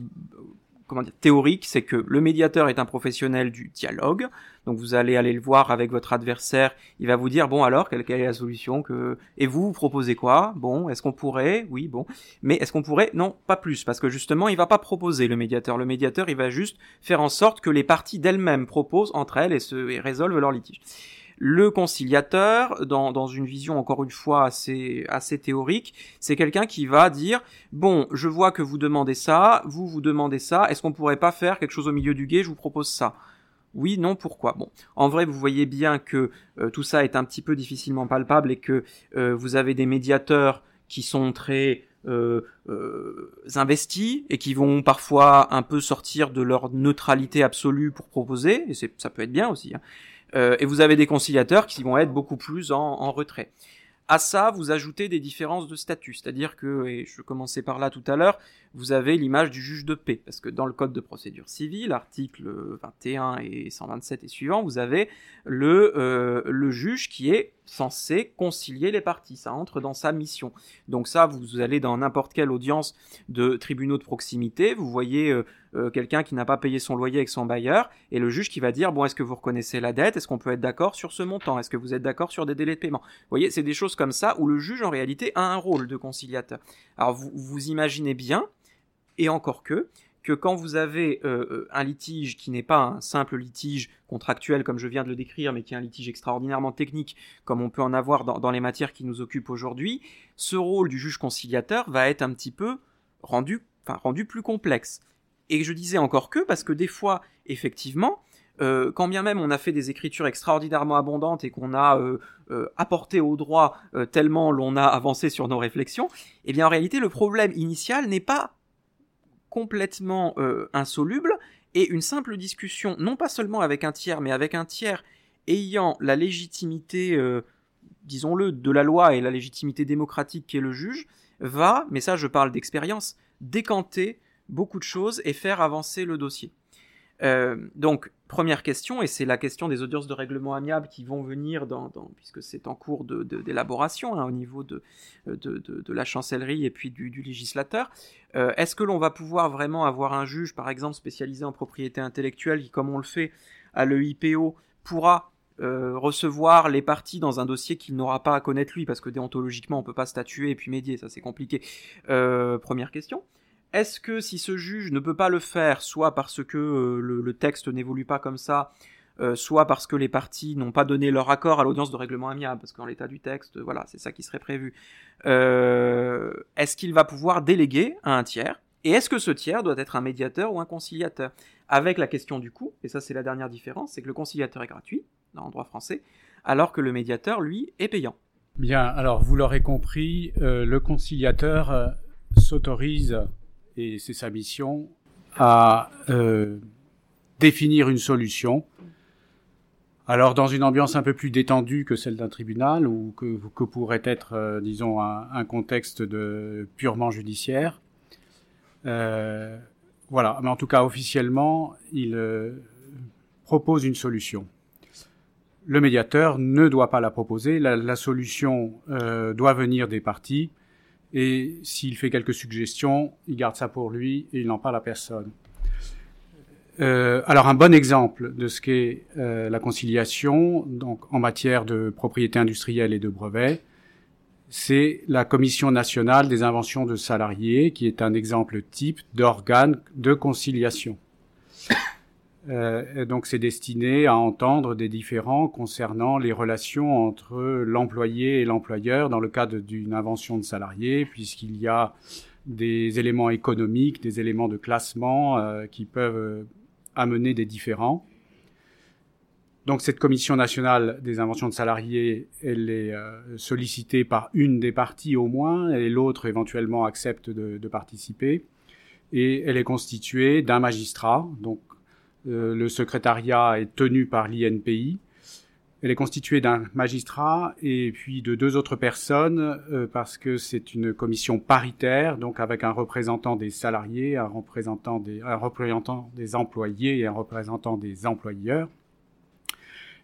Speaker 5: comment dire, théorique, c'est que le médiateur est un professionnel du dialogue. Donc vous allez aller le voir avec votre adversaire, il va vous dire bon alors quelle, est la solution que et vous, vous proposez quoi? Bon, est-ce qu'on pourrait? Oui, bon. Mais est-ce qu'on pourrait? Non, pas plus parce que justement, il va pas proposer le médiateur. Le médiateur, il va juste faire en sorte que les parties d'elles-mêmes proposent entre elles et se et résolvent leur litige. Le conciliateur, dans, une vision encore une fois assez, théorique, c'est quelqu'un qui va dire bon, je vois que vous demandez ça, vous vous demandez ça, est-ce qu'on pourrait pas faire quelque chose au milieu du guet Je vous propose ça? Oui, non, pourquoi? Bon, en vrai, vous voyez bien que euh, tout ça est un petit peu difficilement palpable et que euh, vous avez des médiateurs qui sont très euh, investis et qui vont parfois un peu sortir de leur neutralité absolue pour proposer, et ça peut être bien aussi. Hein. Euh, et vous avez des conciliateurs qui vont être beaucoup plus en, retrait. À ça, vous ajoutez des différences de statut, c'est-à-dire que, et je commençais par là tout à l'heure, vous avez l'image du juge de paix, parce que dans le code de procédure civile, article 21 et 127 et suivant, vous avez euh, le juge qui est censé concilier les parties, ça entre dans sa mission. Donc ça, vous allez dans n'importe quelle audience de tribunaux de proximité, vous voyez euh, euh, quelqu'un qui n'a pas payé son loyer avec son bailleur, et le juge qui va dire, bon, est-ce que vous reconnaissez la dette? Est-ce qu'on peut être d'accord sur ce montant? Est-ce que vous êtes d'accord sur des délais de paiement? Vous voyez, c'est des choses comme ça où le juge, en réalité, a un rôle de conciliateur. Alors, vous, vous imaginez bien, et encore que, que quand vous avez euh, un litige qui n'est pas un simple litige contractuel comme je viens de le décrire, mais qui est un litige extraordinairement technique, comme on peut en avoir dans, les matières qui nous occupent aujourd'hui, ce rôle du juge conciliateur va être un petit peu rendu, enfin, rendu plus complexe. Et je disais encore que, parce que des fois, effectivement, euh, quand bien même on a fait des écritures extraordinairement abondantes et qu'on a euh, euh, apporté au droit euh, tellement l'on a avancé sur nos réflexions, eh bien en réalité le problème initial n'est pas complètement euh, insoluble et une simple discussion, non pas seulement avec un tiers, mais avec un tiers ayant la légitimité, euh, disons-le, de la loi et la légitimité démocratique qui est le juge, va, mais ça je parle d'expérience, décanter beaucoup de choses et faire avancer le dossier. Euh, donc, première question, et c'est la question des audiences de règlement amiable qui vont venir, dans, puisque c'est en cours d'élaboration hein, au niveau de, de, la chancellerie et puis du, législateur. Euh, Est-ce que l'on va pouvoir vraiment avoir un juge, par exemple, spécialisé en propriété intellectuelle, qui, comme on le fait à l'EIPO, pourra euh, recevoir les parties dans un dossier qu'il n'aura pas à connaître lui, parce que déontologiquement on peut pas statuer et puis médier, ça c'est compliqué. Euh, première question. Est-ce que si ce juge ne peut pas le faire, soit parce que euh, le, texte n'évolue pas comme ça, soit parce que les parties n'ont pas donné leur accord à l'audience de règlement amiable, parce qu'en l'état du texte, voilà, c'est ça qui serait prévu. est-ce qu'il va pouvoir déléguer à un tiers? Et est-ce que ce tiers doit être un médiateur ou un conciliateur? Avec la question du coût, et ça c'est la dernière différence, c'est que le conciliateur est gratuit, en droit français, alors que le médiateur, lui, est payant.
Speaker 6: Bien, alors vous l'aurez compris, euh, le conciliateur euh, s'autorise, et c'est sa mission, à euh, définir une solution. Alors dans une ambiance un peu plus détendue que celle d'un tribunal, ou que, pourrait être, disons, un, contexte de purement judiciaire. voilà, mais en tout cas officiellement, il propose une solution le médiateur ne doit pas la proposer, la, solution euh, doit venir des parties, et s'il fait quelques suggestions, il garde ça pour lui et il n'en parle à personne. Euh, alors un bon exemple de ce qu'est euh, la conciliation, donc en matière de propriété industrielle et de brevets, c'est la Commission nationale des inventions de salariés, qui est un exemple type d'organe de conciliation. Euh, donc c'est destiné à entendre des différends concernant les relations entre l'employé et l'employeur dans le cadre d'une invention de salarié, puisqu'il y a des éléments économiques, des éléments de classement euh, qui peuvent euh, amener des différends. Donc cette commission nationale des inventions de salariés, elle est sollicitée par une des parties au moins, et l'autre éventuellement accepte de, de participer. Et elle est constituée d'un magistrat, donc euh, le secrétariat est tenu par l'INPI. Elle est constituée d'un magistrat et puis de deux autres personnes euh, parce que c'est une commission paritaire, donc avec un représentant des salariés, un représentant des, un représentant des employés et un représentant des employeurs.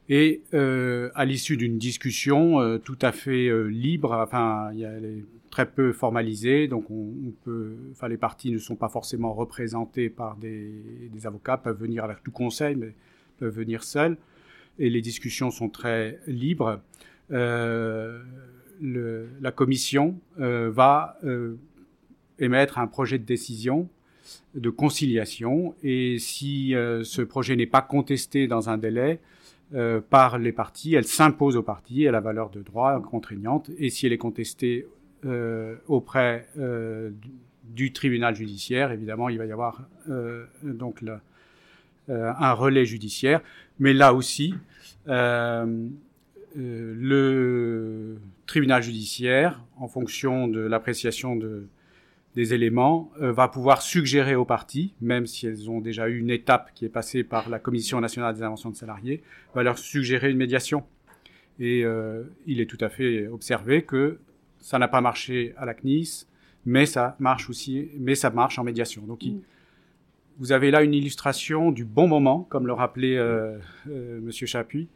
Speaker 6: Et euh, à l'issue d'une discussion euh, tout à fait euh, libre, enfin, y a les, très peu formalisée, donc on, peut, enfin, les parties ne sont pas forcément représentées par des, des, avocats, peuvent venir avec tout conseil, mais peuvent venir seuls, et les discussions sont très libres. Euh, le, la commission euh, va émettre un projet de décision de conciliation, et si ce projet n'est pas contesté dans un délai, euh, par les parties, elle s'impose aux parties, elle a valeur de droit contraignante, et si elle est contestée euh, auprès euh, du, tribunal judiciaire, évidemment, il va y avoir donc un relais judiciaire, mais là aussi, le tribunal judiciaire, en fonction de l'appréciation de des éléments, euh, va pouvoir suggérer aux parties, même si elles ont déjà eu une étape qui est passée par la Commission nationale des inventions de salariés, va leur suggérer une médiation. Et euh, il est tout à fait observé que ça n'a pas marché à la CNIS, mais ça marche aussi, mais ça marche en médiation. Donc, vous avez là une illustration du bon moment, comme le rappelait euh, euh Monsieur Chapuis,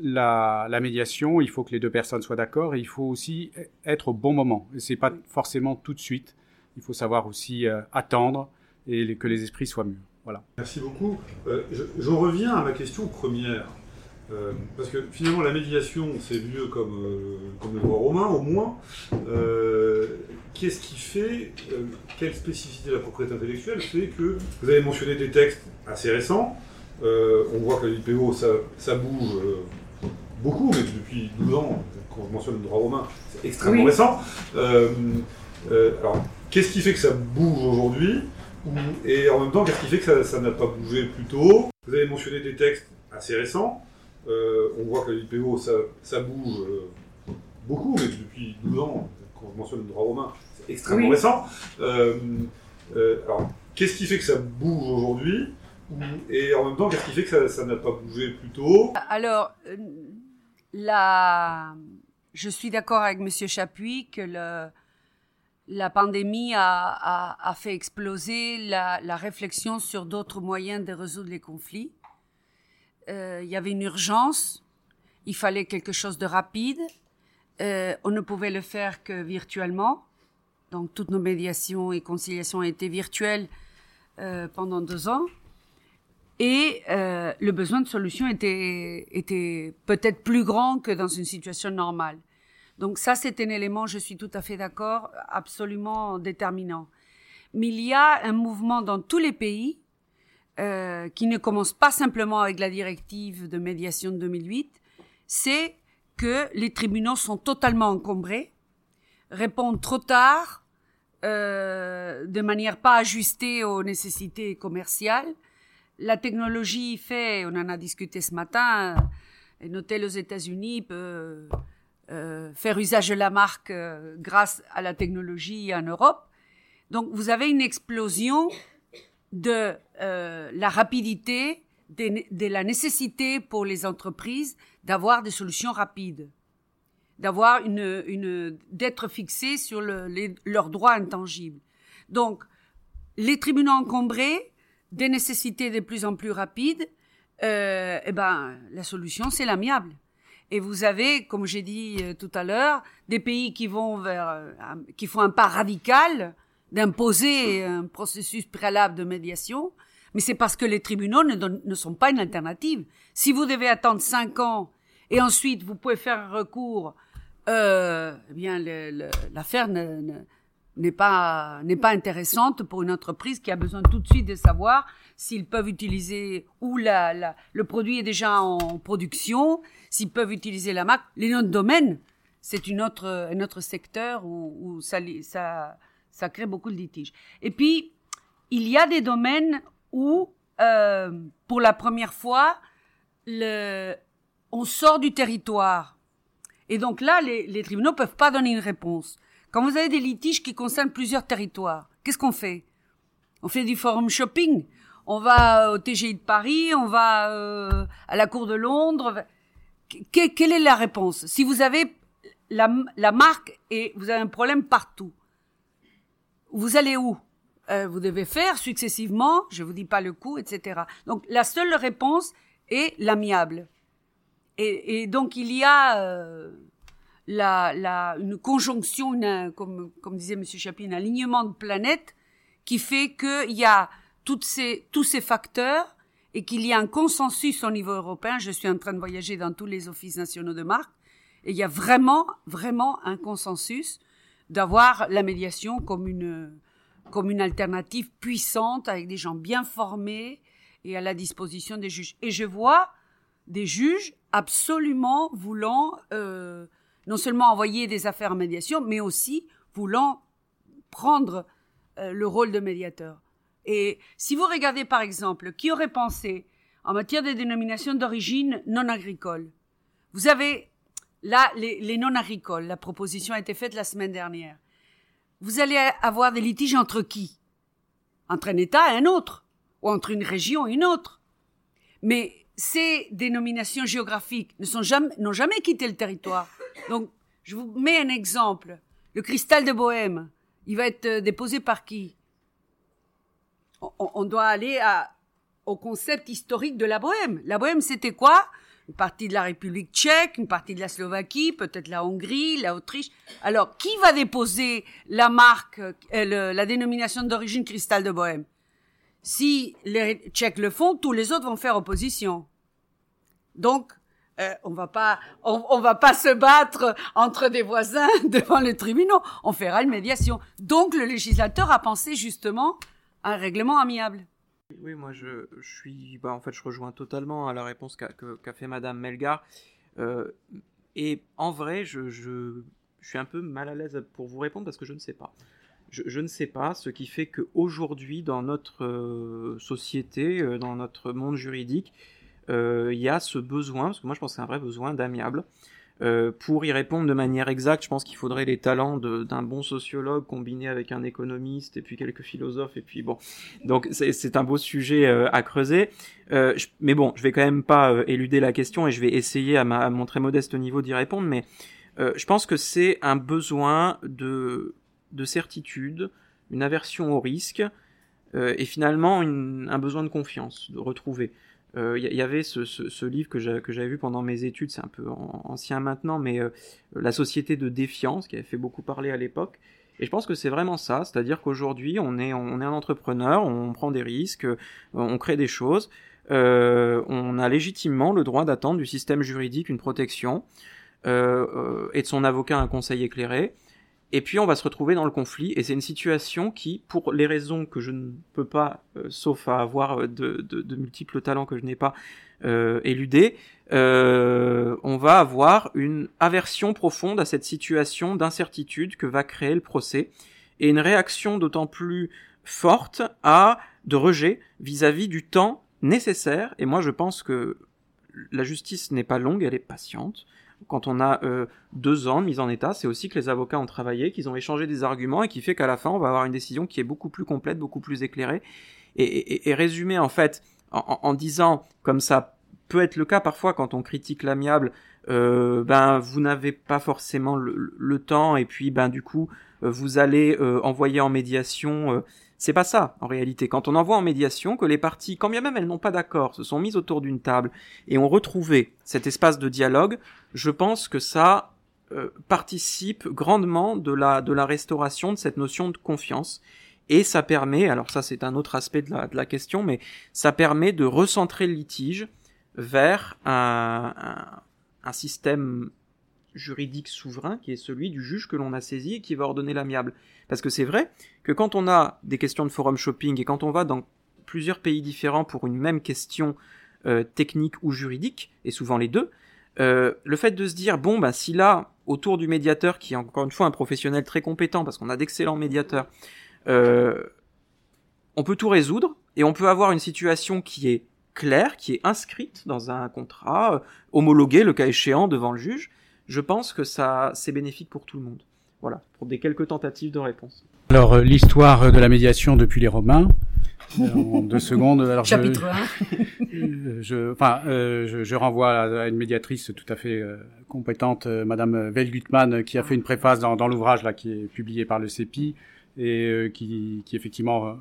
Speaker 6: la, la, médiation, il faut que les deux personnes soient d'accord et il faut aussi être au bon moment. Et c'est pas forcément tout de suite. Il faut savoir aussi euh, attendre et que les esprits soient mûrs. Voilà.
Speaker 2: Merci beaucoup. Euh, je, reviens à ma question première. Euh, parce que finalement, la médiation, c'est vieux comme, comme le droit romain, au moins. Qu'est-ce qui fait, quelle spécificité de la propriété intellectuelle fait que vous avez mentionné des textes assez récents On voit que l'IPO, ça, ça bouge beaucoup, mais depuis 12 ans, quand je mentionne le droit romain, c'est extrêmement récent. Euh, euh, alors, qu'est-ce qui fait que ça bouge aujourd'hui Et en même temps, qu'est-ce qui fait que ça n'a pas bougé plus tôt Vous avez mentionné des textes assez récents. Euh, on voit que l'IPO, ça, ça bouge beaucoup, mais depuis 12 ans, quand je mentionne le droit romain, c'est extrêmement récent. alors, qu'est-ce qui fait que ça bouge aujourd'hui et en même temps, qu'est-ce qui fait que ça n'a pas bougé plus tôt
Speaker 4: Alors, je suis d'accord avec M. Chapuis que la pandémie a, fait exploser la, la réflexion sur d'autres moyens de résoudre les conflits. Euh, il y avait une urgence, il fallait quelque chose de rapide. Euh, on ne pouvait le faire que virtuellement. Donc toutes nos médiations et conciliations ont été virtuelles euh, pendant deux ans. Et euh, le besoin de solution était, était peut-être plus grand que dans une situation normale. Donc ça, c'est un élément, je suis tout à fait d'accord, absolument déterminant. Mais il y a un mouvement dans tous les pays euh, qui ne commence pas simplement avec la directive de médiation de 2008, c'est que les tribunaux sont totalement encombrés, répondent trop tard, euh, de manière pas ajustée aux nécessités commerciales. La technologie fait, on en a discuté ce matin, un hôtel aux États-Unis peut euh, faire usage de la marque euh, grâce à la technologie en Europe. Donc vous avez une explosion de euh, la rapidité, de, la nécessité pour les entreprises d'avoir des solutions rapides, d'avoir une, une d'être fixés sur le, les, leurs droits intangibles. Donc les tribunaux encombrés, des nécessités de plus en plus rapides, euh, eh ben la solution c'est l'amiable. Et vous avez, comme j'ai dit euh, tout à l'heure, des pays qui vont vers, euh, qui font un pas radical d'imposer un processus préalable de médiation, mais c'est parce que les tribunaux ne, ne, sont pas une alternative. Si vous devez attendre cinq ans et ensuite vous pouvez faire recours, euh, eh bien l'affaire n'est pas n'est pas intéressante pour une entreprise qui a besoin tout de suite de savoir s'ils peuvent utiliser où la, la, le produit est déjà en production, s'ils peuvent utiliser la marque. Les noms de domaine, c'est une autre, un autre secteur où, où ça, ça, ça crée beaucoup de litiges. Et puis, il y a des domaines où, euh, pour la première fois, le, on sort du territoire. Et donc là, les, les tribunaux peuvent pas donner une réponse. Quand vous avez des litiges qui concernent plusieurs territoires, qu'est-ce qu'on fait? On fait du forum shopping. On va au TGI de Paris, on va euh, à la Cour de Londres. Que, quelle est la réponse? Si vous avez la, marque et vous avez un problème partout, vous allez où? Euh, Vous devez faire successivement, je vous dis pas le coût, etc. Donc la seule réponse est l'amiable. Et, et, donc il y a euh, la, la, une conjonction, comme, comme disait Monsieur Chaplin, un alignement de planètes qui fait qu'il y a toutes ces, tous ces facteurs et qu'il y a un consensus au niveau européen. Je suis en train de voyager dans tous les offices nationaux de marque et il y a vraiment, vraiment un consensus d'avoir la médiation comme une, comme une alternative puissante avec des gens bien formés et à la disposition des juges. Et je vois des juges absolument voulant euh, non seulement envoyer des affaires en médiation, mais aussi voulant prendre euh, le rôle de médiateur. Et si vous regardez par exemple, qui aurait pensé en matière de dénomination d'origine non agricole, vous avez Là, les, les non-agricoles, la proposition a été faite la semaine dernière. Vous allez avoir des litiges entre qui? Entre un État et un autre, ou entre une région et une autre. Mais ces dénominations géographiques ne sont jamais, n'ont jamais quitté le territoire. Donc, je vous mets un exemple. Le cristal de Bohème, il va être déposé par qui? On, doit aller au concept historique de la Bohème. La Bohème, c'était quoi? Une partie de la République tchèque, une partie de la Slovaquie, peut-être la Hongrie, la Autriche. Alors, qui va déposer la marque, euh, la dénomination d'origine cristal de Bohème Si les Tchèques le font, tous les autres vont faire opposition. Donc, euh, on va pas, on, va pas se battre entre des voisins devant les tribunaux. On fera une médiation. Donc, le législateur a pensé justement à un règlement amiable.
Speaker 5: Oui, moi je, suis, bah, en fait, je rejoins totalement à la réponse qu'a qu fait Madame Melgar. Euh, et en vrai, je, je, suis un peu mal à l'aise pour vous répondre parce que je ne sais pas. Je, ne sais pas, ce qui fait qu'aujourd'hui, dans notre euh, société, euh, dans notre monde juridique, euh, il y a ce besoin, parce que moi je pense que c'est un vrai besoin d'amiable. Pour y répondre de manière exacte, je pense qu'il faudrait les talents d'un bon sociologue combiné avec un économiste et puis quelques philosophes et puis bon. Donc c'est un beau sujet à creuser. Mais bon, je vais quand même pas éluder la question et je vais essayer à, mon très modeste niveau d'y répondre. Mais je pense que c'est un besoin de de certitude, une aversion au risque, euh, et finalement un besoin de confiance, de retrouver. Il y, y avait ce, livre que j'a- que j'avais vu pendant mes études, c'est un peu an- ancien maintenant, mais euh, La société de défiance, qui avait fait beaucoup parler à l'époque. Et je pense que c'est vraiment ça, c'est-à-dire qu'aujourd'hui, on est, un entrepreneur, on prend des risques, euh, on crée des choses, euh, on a légitimement le droit d'attendre du système juridique une protection euh, euh, et de son avocat un conseil éclairé. Et puis on va se retrouver dans le conflit, et c'est une situation qui, pour les raisons que je ne peux pas, euh, sauf à avoir euh, de, multiples talents que je n'ai pas euh, éludés, euh, on va avoir une aversion profonde à cette situation d'incertitude que va créer le procès, et une réaction d'autant plus forte à de rejet vis-à-vis du temps nécessaire. Et moi, je pense que la justice n'est pas longue, elle est patiente. Quand on a euh, deux ans de mise en état, c'est aussi que les avocats ont travaillé, qu'ils ont échangé des arguments et qui fait qu'à la fin, on va avoir une décision qui est beaucoup plus complète, beaucoup plus éclairée. Et, et, et résumé, en fait, en, disant, comme ça peut être le cas parfois quand on critique l'amiable, euh, ben vous n'avez pas forcément le, temps et puis ben du coup euh, vous allez envoyer en médiation. C'est pas ça en réalité. Quand on envoie en médiation, que les parties, quand bien même elles n'ont pas d'accord, se sont mises autour d'une table et ont retrouvé cet espace de dialogue, je pense que ça euh, participe grandement de la de la restauration de cette notion de confiance. Et ça permet, alors ça c'est un autre aspect de la, de la question, mais ça permet de recentrer le litige vers un, un système juridique souverain qui est celui du juge que l'on a saisi et qui va ordonner l'amiable. Parce que c'est vrai que quand on a des questions de forum shopping et quand on va dans plusieurs pays différents pour une même question euh, technique ou juridique, et souvent les deux, euh, le fait de se dire, bon, bah, si là, autour du médiateur, qui est encore une fois un professionnel très compétent, parce qu'on a d'excellents médiateurs, euh, on peut tout résoudre, et on peut avoir une situation qui est claire, qui est inscrite dans un contrat, euh, homologué, le cas échéant, devant le juge, je pense que ça, c'est bénéfique pour tout le monde. Voilà, pour des quelques tentatives de réponse.
Speaker 6: Alors, euh, l'histoire de la médiation depuis les Romains, euh, en deux secondes. Alors, je-
Speaker 4: Chapitre 1.
Speaker 6: Euh, je, enfin, euh, je, je renvoie à, à une médiatrice tout à fait euh, compétente, euh, Madame Vel Gutmann, euh, qui a fait une préface dans, dans l'ouvrage là qui est publié par le CEPI et euh, qui, qui effectivement euh,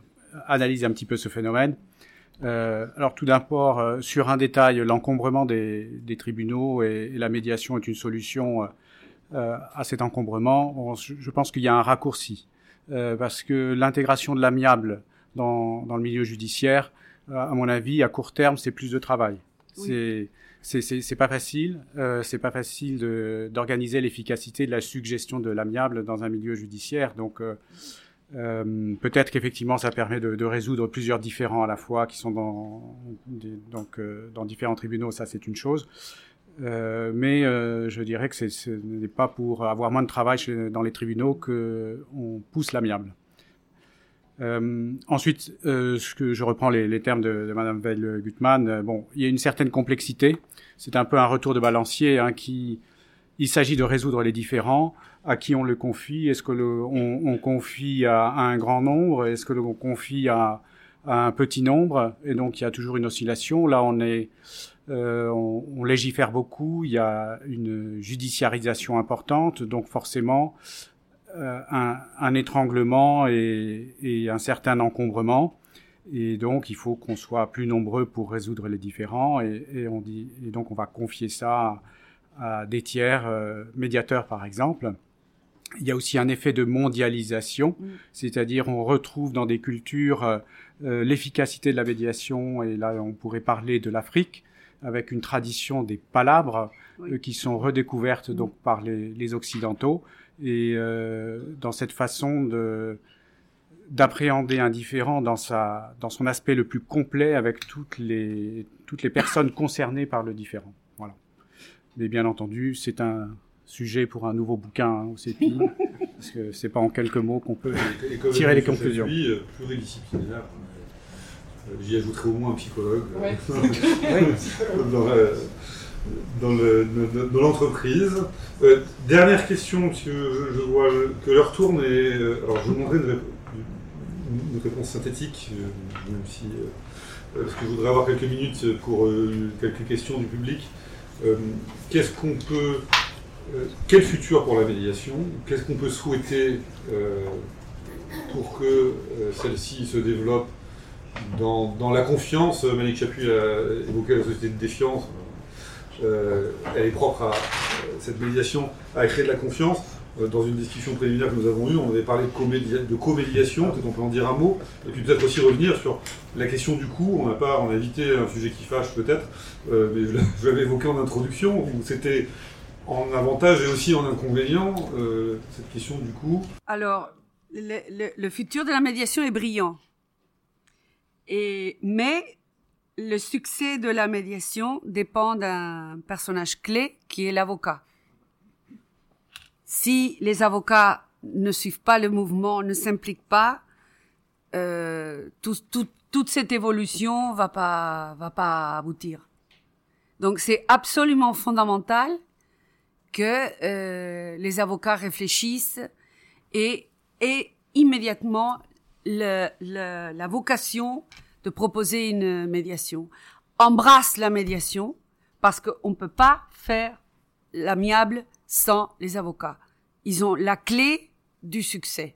Speaker 6: analyse un petit peu ce phénomène. Euh, alors tout d'abord, euh, sur un détail, l'encombrement des, des tribunaux et, et la médiation est une solution euh, euh, à cet encombrement. Je, pense qu'il y a un raccourci euh, parce que l'intégration de l'amiable dans, dans le milieu judiciaire, euh, à mon avis, à court terme, c'est plus de travail.
Speaker 4: Oui.
Speaker 6: C'est pas facile. Euh, c'est pas facile d'organiser l'efficacité de la suggestion de l'amiable dans un milieu judiciaire. Donc euh, peut-être qu'effectivement ça permet de, de résoudre plusieurs différends à la fois qui sont dans donc euh, dans différents tribunaux. Ça c'est une chose. Euh, mais euh, je dirais que ce n'est pas pour avoir moins de travail chez- dans les tribunaux que on pousse l'amiable. Euh, ensuite, ce que je reprends les, les termes de, de Madame Veil Gutmann. bon, il y a une certaine complexité. C'est un peu un retour de balancier hein, qui. Il s'agit de résoudre les différends. À qui on le confie? Est-ce que le, on, on confie à, un grand nombre? Est-ce que l'on confie à, un petit nombre? Et donc il y a toujours une oscillation. Là, on est, euh, on, légifère beaucoup. Il y a une judiciarisation importante. Donc forcément, euh, un, étranglement et, un certain encombrement. Et donc, il faut qu'on soit plus nombreux pour résoudre les différends. Et, donc, on va confier ça à, à des tiers, euh, médiateurs par exemple. Il y a aussi un effet de mondialisation,
Speaker 4: Mm.
Speaker 6: c'est-à-dire on retrouve dans des cultures euh, euh, l'efficacité de la médiation. Et là, on pourrait parler de l'Afrique avec une tradition des palabres
Speaker 4: Oui.
Speaker 6: euh, qui sont redécouvertes donc par les, les occidentaux et euh, dans cette façon de d'appréhender un différent dans sa dans son aspect le plus complet avec toutes les toutes les personnes concernées par le différent. Voilà. Mais bien entendu, c'est un sujet pour un nouveau bouquin hein, au CEPI parce que c'est pas en quelques mots qu'on peut.
Speaker 2: Et comme
Speaker 6: Tirer les conclusions.
Speaker 2: Chapuis, euh, pluridisciplinaire. Euh, J'y ajouterai au moins un psychologue.
Speaker 4: Ouais.
Speaker 2: dans l'entreprise. Euh, dernière question, puisque je, je vois que l'heure tourne, et euh, alors je vous demanderai une, rép- une- une réponse synthétique, euh, même si. euh, parce que je voudrais avoir quelques minutes pour euh, quelques questions du public. Euh, Qu'est-ce qu'on peut euh, quel futur pour la médiation Qu'est-ce qu'on peut souhaiter euh, pour que euh, celle-ci se développe dans, la confiance? Malik Chapuis a évoqué la société de défiance. Elle est propre à cette médiation, à créer de la confiance. Dans une discussion préliminaire que nous avons eue, on avait parlé de, comédia- de co-médiation, peut-être on peut en dire un mot, et puis peut-être aussi revenir sur la question du coût. On pas, on a évité un sujet qui fâche peut-être, mais je l'avais évoqué en introduction, où c'était en avantage et aussi en inconvénient, euh, cette question du coût.
Speaker 4: Alors, le, futur de la médiation est brillant. Et, mais le succès de la médiation dépend d'un personnage clé qui est l'avocat. Si les avocats ne suivent pas le mouvement, ne s'impliquent pas, euh, tout- tout- toute cette évolution va pas va pas aboutir. Donc c'est absolument fondamental que euh, les avocats réfléchissent et et immédiatement la vocation de proposer une médiation embrasse la médiation parce qu'on ne peut pas faire l'amiable sans les avocats. Ils ont la clé du succès.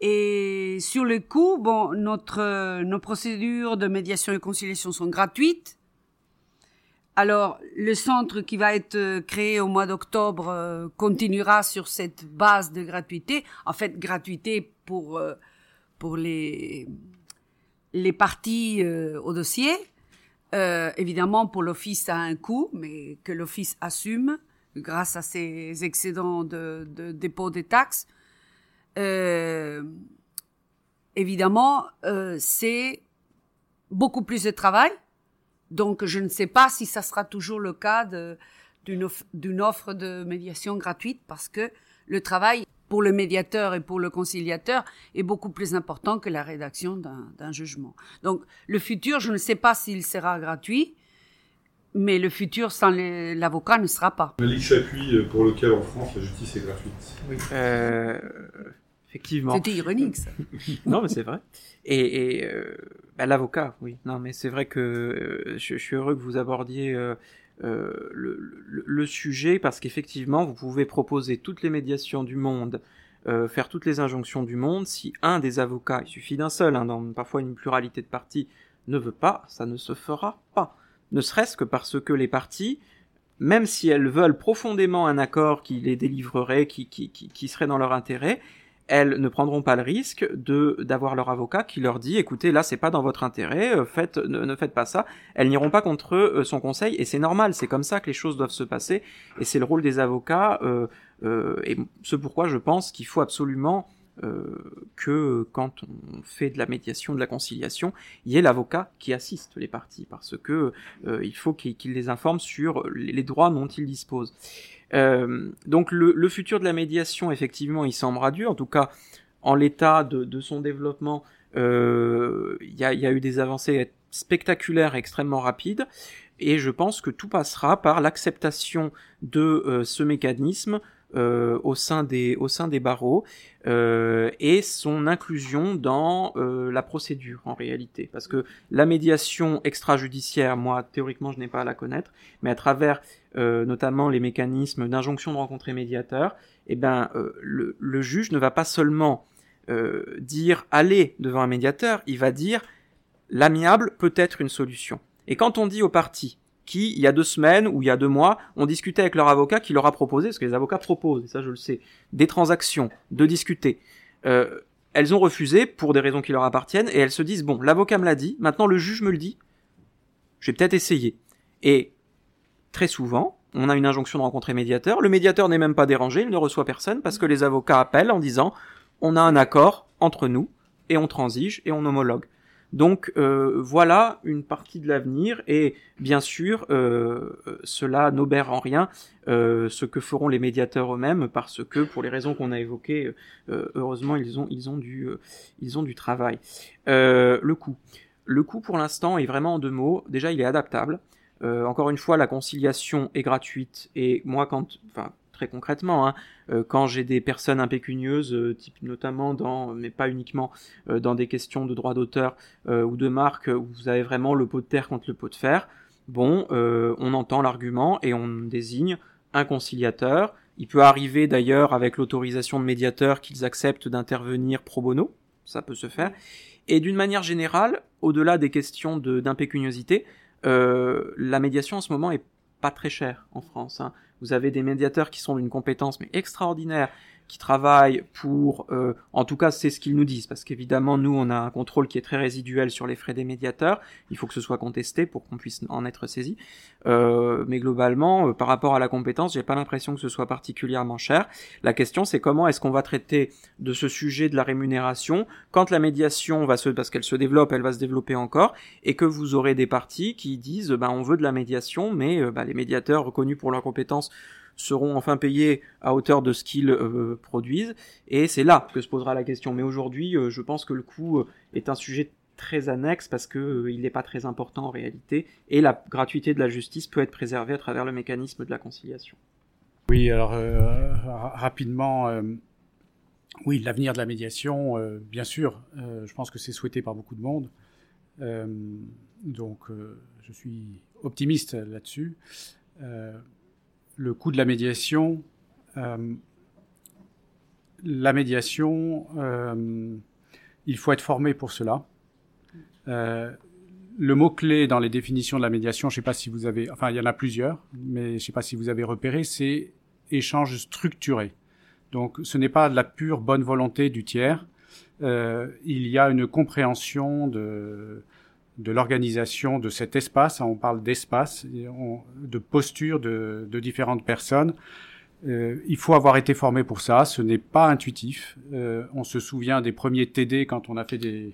Speaker 4: Et sur le coup, bon, notre, nos procédures de médiation et conciliation sont gratuites. Alors, le centre qui va être euh, créé au mois d'octobre euh, continuera sur cette base de gratuité. En fait, gratuité pour euh, pour les les parties au dossier. Évidemment, pour l'office, ça a un coût, mais que l'office assume grâce à ses excédents de, de dépôt des taxes. Évidemment, c'est beaucoup plus de travail. Donc, je ne sais pas si ça sera toujours le cas d'une off- d'une offre de médiation gratuite parce que le travail pour le médiateur et pour le conciliateur est beaucoup plus important que la rédaction d'un d'un jugement. Donc, le futur, je ne sais pas s'il sera gratuit, mais le futur sans l'avocat ne sera pas.
Speaker 2: Malik Chapuis, euh, pour lequel en France la justice est gratuite.
Speaker 5: Euh, effectivement.
Speaker 4: C'était ironique, ça.
Speaker 5: non, mais c'est vrai. Et, et euh, bah, l'avocat, oui. Non, mais c'est vrai que euh, je, je suis heureux que vous abordiez euh, le, le- le sujet parce qu'effectivement, vous pouvez proposer toutes les médiations du monde, faire toutes les injonctions du monde. Si un des avocats, il suffit d'un seul, hein, dans parfois une pluralité de parties, ne veut pas, ça ne se fera pas. Ne serait-ce que parce que les parties, même si elles veulent profondément un accord qui les délivrerait, qui, qui, qui, qui serait dans leur intérêt, elles ne prendront pas le risque de d'avoir leur avocat qui leur dit écoutez là c'est pas dans votre intérêt euh, faites ne, ne faites pas ça. Elles n'iront pas contre euh, son conseil et c'est normal c'est comme ça que les choses doivent se passer et c'est le rôle des avocats euh, et ce pourquoi je pense qu'il faut absolument que quand on fait de la médiation, de la conciliation, il y ait l'avocat qui assiste les parties, parce que euh, il faut qu'il les informe sur les droits dont ils disposent. Euh, donc le, futur de la médiation, effectivement, il semble radieux. En tout cas, en l'état de, son développement, euh, il y, a, eu des avancées spectaculaires, extrêmement rapides. Et je pense que tout passera par l'acceptation de euh, ce mécanisme euh, au sein des au sein des barreaux euh, et son inclusion dans euh, la procédure en réalité. Parce que la médiation extrajudiciaire moi théoriquement je n'ai pas à la connaître mais à travers notamment les mécanismes d'injonction de rencontrer médiateur eh ben le, le juge ne va pas seulement dire allez! devant un médiateur il va dire l'amiable peut être une solution et quand on dit aux parties qui, il y a deux semaines ou il y a deux mois, ont discuté avec leur avocat qui leur a proposé, parce que les avocats proposent, et ça je le sais, des transactions, de discuter. Euh, elles ont refusé pour des raisons qui leur appartiennent, et elles se disent, bon, l'avocat me l'a dit, maintenant le juge me le dit, je vais peut-être essayer. Et très souvent, on a une injonction de rencontrer médiateur, le médiateur n'est même pas dérangé, il ne reçoit personne, parce que les avocats appellent en disant, on a un accord entre nous, et on transige, et on homologue. Donc euh, voilà une partie de l'avenir et bien sûr euh, cela n'obère en rien euh, ce que feront les médiateurs eux-mêmes parce que pour les raisons qu'on a évoquées heureusement ils ont ils ont du ils ont du travail. Le coût le coût pour l'instant est vraiment en deux mots déjà il est adaptable. Encore une fois la conciliation est gratuite et moi quand enfin concrètement, hein, euh, quand j'ai des personnes impécunieuses, euh, type notamment dans, mais pas uniquement euh, dans des questions de droit d'auteur ou de marque, où vous avez vraiment le pot de terre contre le pot de fer, bon, on entend l'argument et on désigne un conciliateur. Il peut arriver d'ailleurs avec l'autorisation de médiateur qu'ils acceptent d'intervenir pro bono, ça peut se faire. Et d'une manière générale, au-delà des questions d'impécuniosité, la médiation en ce moment est pas très chère en France. Hein. Vous avez des médiateurs qui sont d'une compétence mais extraordinaire, qui travaillent pour, euh, en tout cas c'est ce qu'ils nous disent, parce qu'évidemment nous on a un contrôle qui est très résiduel sur les frais des médiateurs, il faut que ce soit contesté pour qu'on puisse en être saisi, euh, mais globalement euh, par rapport à la compétence j'ai pas l'impression que ce soit particulièrement cher. La question c'est comment est-ce qu'on va traiter de ce sujet de la rémunération quand la médiation va se, parce qu'elle se développe, elle va se développer encore, et que vous aurez des parties qui disent ben on veut de la médiation, mais ben, les médiateurs reconnus pour leurs compétences seront enfin payés à hauteur de ce qu'ils euh, produisent. Et c'est là que se posera la question. Mais aujourd'hui, euh, je pense que le coût euh, est un sujet très annexe parce que il n'est pas très important en réalité. Et la gratuité de la justice peut être préservée à travers le mécanisme de la conciliation.
Speaker 6: Oui, alors rapidement. Oui, l'avenir de la médiation, bien sûr, je pense que c'est souhaité par beaucoup de monde. donc, je suis optimiste là-dessus le coût de la médiation. Euh, la médiation, euh, il faut être formé pour cela. Euh, le mot-clé dans les définitions de la médiation, je ne sais pas si vous avez, enfin il y en a plusieurs, mais je ne sais pas si vous avez repéré, c'est échange structuré. Donc ce n'est pas de la pure bonne volonté du tiers, il y a une compréhension de, de l'organisation de cet espace. On parle d'espace, de posture de, différentes personnes. Euh, il faut avoir été formé pour ça. Ce n'est pas intuitif. Euh, on se souvient des premiers TD quand on a fait des,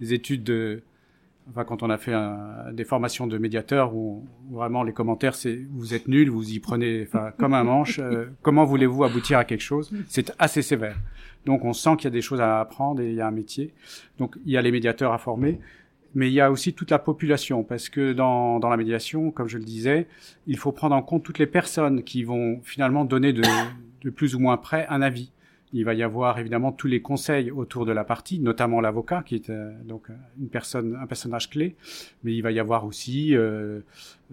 Speaker 6: études de, enfin quand on a fait des formations de médiateurs où, vraiment les commentaires c'est vous êtes nul, vous y prenez enfin comme un manche. Euh, comment voulez-vous aboutir à quelque chose? C'est assez sévère. Donc on sent qu'il y a des choses à apprendre et il y a un métier. Donc il y a les médiateurs à former mais il y a aussi toute la population, parce que dans, dans la médiation, comme je le disais, il faut prendre en compte toutes les personnes qui vont finalement donner de, de plus ou moins près un avis. Il va y avoir évidemment tous les conseils autour de la partie, notamment l'avocat, qui est euh, donc une personne, un personnage clé, mais il va y avoir aussi euh,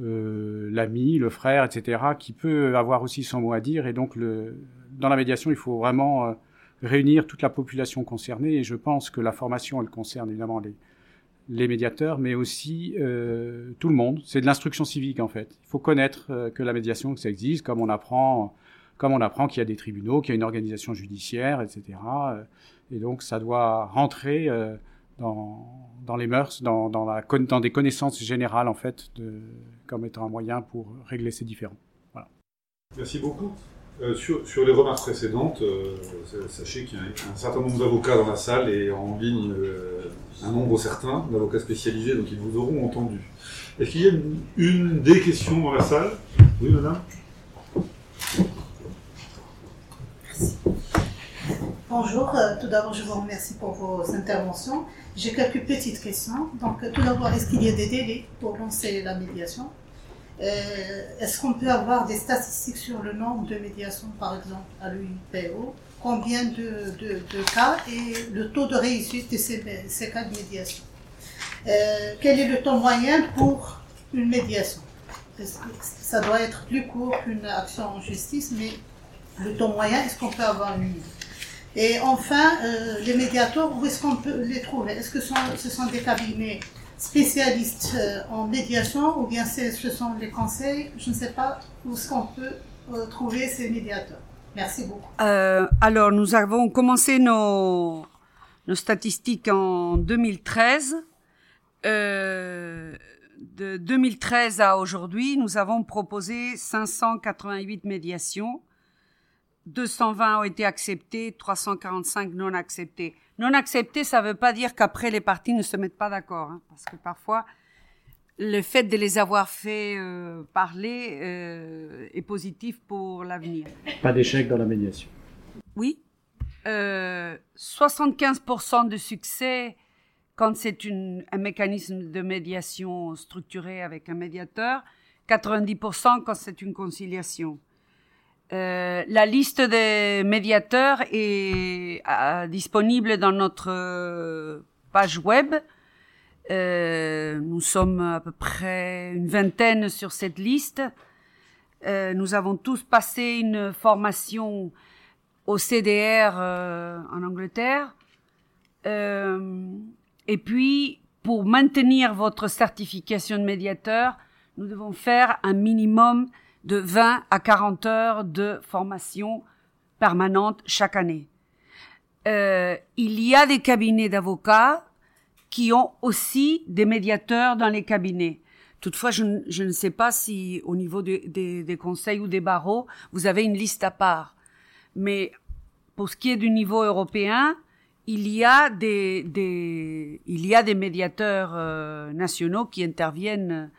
Speaker 6: euh, l'ami, le frère, etc., qui peut avoir aussi son mot à dire. Et donc, le, dans la médiation, il faut vraiment euh, réunir toute la population concernée. Et je pense que la formation, elle concerne évidemment les, les médiateurs, mais aussi euh, tout le monde. C'est de l'instruction civique en fait. Il faut connaître euh, que la médiation, que ça existe, comme on apprend, comme on apprend qu'il y a des tribunaux, qu'il y a une organisation judiciaire, etc. Euh, et donc ça doit rentrer dans, les mœurs, dans, des connaissances générales en fait, comme étant un moyen pour régler ces différends. Voilà.
Speaker 2: Merci beaucoup. Euh, sur, les remarques précédentes, euh, sachez qu'il y a un certain nombre d'avocats dans la salle et en ligne euh, un nombre certain d'avocats spécialisés, donc ils vous auront entendu. Est-ce qu'il y a une, des questions dans la salle? Oui, madame
Speaker 7: Merci. Bonjour, tout d'abord je vous remercie pour vos interventions. J'ai quelques petites questions. Donc tout d'abord, est-ce qu'il y a des délais pour lancer la médiation? Est-ce qu'on peut avoir des statistiques sur le nombre de médiations, par exemple, à l'UIPO Combien de, cas et le taux de réussite de ces, cas de médiation? Euh, Quel est le temps moyen pour une médiation? Ça doit être plus court qu'une action en justice, mais le temps moyen, est-ce qu'on peut avoir une Et enfin, euh, les médiateurs, où est-ce qu'on peut les trouver? Est-ce que ce sont des cabinets spécialistes euh, en médiation ou bien ce sont les conseils. Je ne sais pas où est-ce qu'on peut euh, trouver ces médiateurs. Merci beaucoup.
Speaker 4: Euh, alors, nous avons commencé nos, nos statistiques en 2013. Euh, de 2013 à aujourd'hui, nous avons proposé 588 médiations. 220 ont été acceptées, 345 non acceptées. Non accepté, ça ne veut pas dire qu'après les parties ne se mettent pas d'accord, hein, parce que parfois le fait de les avoir fait euh, parler euh, est positif pour l'avenir.
Speaker 6: Pas d'échec dans la médiation.
Speaker 4: Oui, 75% euh, de succès quand c'est un mécanisme de médiation structuré avec un médiateur, 90% quand c'est une conciliation. Euh, la liste des médiateurs est euh, disponible dans notre euh, page web. nous sommes à peu près une vingtaine sur cette liste. Euh, nous avons tous passé une formation au CDR euh, en Angleterre. Euh, et puis, pour maintenir votre certification de médiateur, nous devons faire un minimum de 20 à 40 heures de formation permanente chaque année. Euh, il y a des cabinets d'avocats qui ont aussi des médiateurs dans les cabinets. Toutefois, je, ne- sais pas si au niveau des- conseils ou des barreaux, vous avez une liste à part. Mais pour ce qui est du niveau européen, il y a des, des il y a des médiateurs euh, nationaux qui interviennent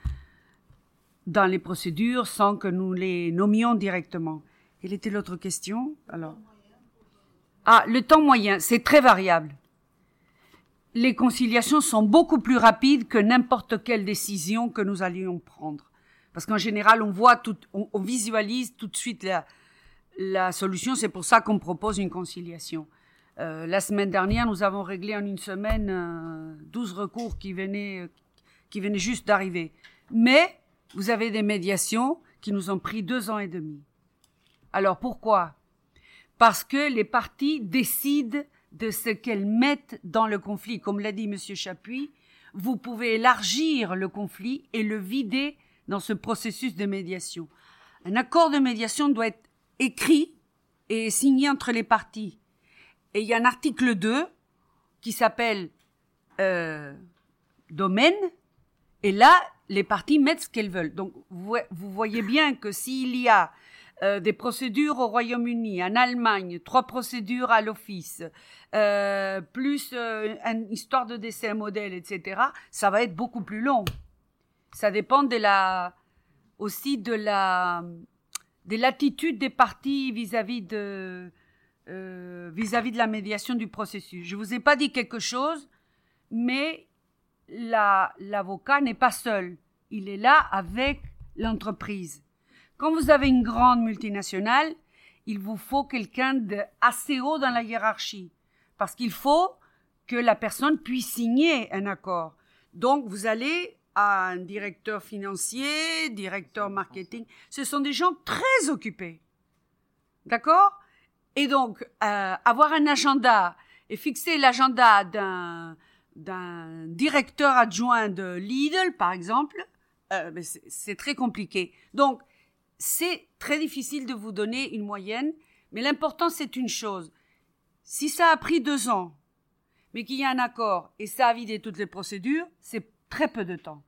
Speaker 4: dans les procédures sans que nous les nommions directement. Quelle était l'autre question? Alors Ah, le temps moyen, c'est très variable. Les conciliations sont beaucoup plus rapides que n'importe quelle décision que nous allions prendre. Parce qu'en général, on voit tout, on, visualise tout de suite la, la solution. C'est pour ça qu'on propose une conciliation. Euh, la semaine dernière, nous avons réglé en une semaine euh, 12 recours qui venaient, qui venaient juste d'arriver. Mais vous avez des médiations qui nous ont pris deux ans et demi. Alors pourquoi? Parce que les parties décident de ce qu'elles mettent dans le conflit. Comme l'a dit Monsieur Chapuis, vous pouvez élargir le conflit et le vider dans ce processus de médiation. Un accord de médiation doit être écrit et signé entre les parties. Et il y a un article 2 qui s'appelle euh, domaine, et là, les parties mettent ce qu'elles veulent. Donc, vous, voyez bien que s'il y a euh, des procédures au Royaume-Uni, en Allemagne, trois procédures à l'office, euh, plus euh, une histoire de décès modèle, etc., ça va être beaucoup plus long. Ça dépend de la, aussi de la, des latitudes des parties vis-à-vis de, euh, vis-à-vis de la médiation du processus. Je vous ai pas dit quelque chose, mais la, l'avocat n'est pas seul. Il est là avec l'entreprise. Quand vous avez une grande multinationale, il vous faut quelqu'un de assez haut dans la hiérarchie. Parce qu'il faut que la personne puisse signer un accord. Donc, vous allez à un directeur financier, directeur marketing. Ce sont des gens très occupés. D'accord? Et donc, euh, avoir un agenda et fixer l'agenda d'un, d'un directeur adjoint de Lidl, par exemple, euh, c'est, très compliqué. Donc, c'est très difficile de vous donner une moyenne, mais l'important, c'est une chose. Si ça a pris deux ans, mais qu'il y a un accord et ça a vidé toutes les procédures, c'est très peu de temps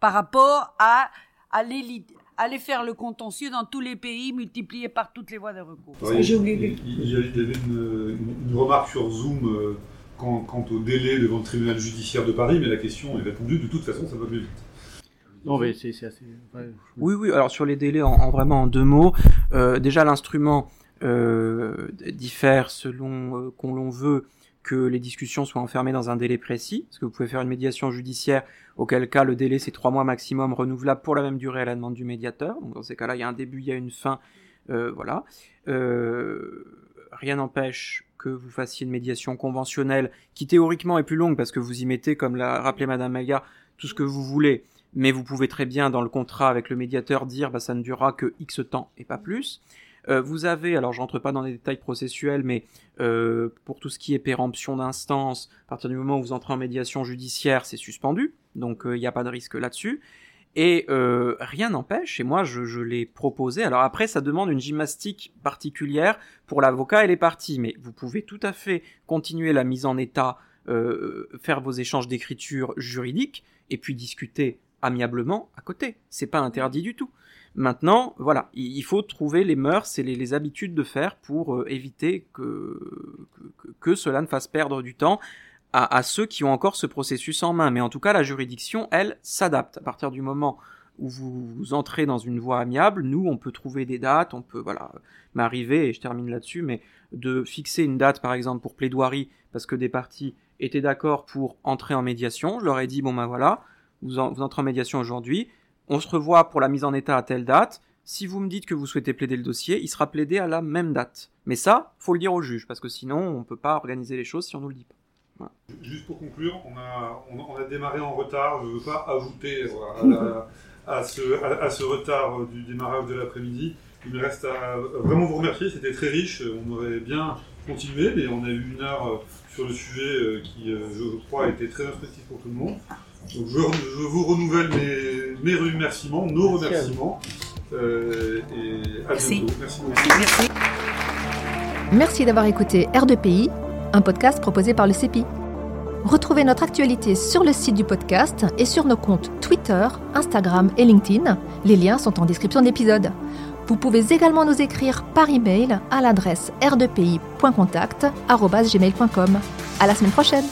Speaker 4: par rapport à aller, aller faire le contentieux dans tous les pays multiplié par toutes les voies de recours. J'ai oublié de-
Speaker 2: il, il- il y avait une, une- une remarque sur Zoom euh, quant, quant au délai devant le tribunal judiciaire de Paris, mais la question est répondue. De toute façon, ça va mieux vite.
Speaker 3: Non, mais c'est assez. ouais,
Speaker 5: Oui, oui. Alors sur les délais, en, en vraiment en deux mots, euh, déjà l'instrument euh, diffère selon euh, qu'on l'on veut que les discussions soient enfermées dans un délai précis, parce que vous pouvez faire une médiation judiciaire, auquel cas le délai c'est trois mois maximum, renouvelable pour la même durée à la demande du médiateur. Donc dans ces cas-là, il y a un début, il y a une fin, euh, voilà. Euh, rien n'empêche que vous fassiez une médiation conventionnelle, qui théoriquement est plus longue, parce que vous y mettez, comme l'a rappelé Madame Maga, tout ce que vous voulez, mais vous pouvez très bien dans le contrat avec le médiateur dire bah ça ne durera que X temps et pas plus. Euh, vous avez, alors je rentre pas dans les détails processuels, mais euh, pour tout ce qui est péremption d'instance, à partir du moment où vous entrez en médiation judiciaire, c'est suspendu, donc il n'y a pas de risque là-dessus. Et euh, rien n'empêche, et moi je, l'ai proposé, alors après ça demande une gymnastique particulière pour l'avocat et les parties, mais vous pouvez tout à fait continuer la mise en état, euh, faire vos échanges d'écriture juridique, et puis discuter amiablement à côté. C'est pas interdit du tout. Maintenant, voilà, il faut trouver les mœurs et les, habitudes de faire pour euh, éviter que cela ne fasse perdre du temps à, ceux qui ont encore ce processus en main. Mais en tout cas, la juridiction, elle, s'adapte. À partir du moment où vous, entrez dans une voie amiable, nous, on peut trouver des dates, on peut, voilà, m'arriver, et je termine là-dessus, mais de fixer une date, par exemple, pour plaidoirie, parce que des parties étaient d'accord pour entrer en médiation. Je leur ai dit, bon ben voilà, vous, en- vous entrez en médiation aujourd'hui, on se revoit pour la mise en état à telle date. Si vous me dites que vous souhaitez plaider le dossier, il sera plaidé à la même date. Mais ça, faut le dire au juge, parce que sinon, on peut pas organiser les choses si on nous le dit pas.
Speaker 2: Juste pour conclure, on a, on, a- on a démarré en retard. Je ne veux pas ajouter voilà, à, la, à ce, à, à ce retard du démarrage de l'après-midi. Il me reste à vraiment vous remercier, c'était très riche, on aurait bien continué, mais on a eu une heure sur le sujet euh, qui, euh, je crois, a été très instructif pour tout le monde. Donc je, je vous renouvelle mes, mes remerciements, nos remerciements. Euh, et à
Speaker 4: Merci.
Speaker 2: bientôt. Merci beaucoup.
Speaker 4: Merci.
Speaker 1: Merci d'avoir écouté R2PI, un podcast proposé par le CEPI. Retrouvez notre actualité sur le site du podcast et sur nos comptes Twitter, Instagram et LinkedIn. Les liens sont en description de l'épisode. Vous pouvez également nous écrire par email à l'adresse r2pi.contact@gmail.com. À la semaine prochaine.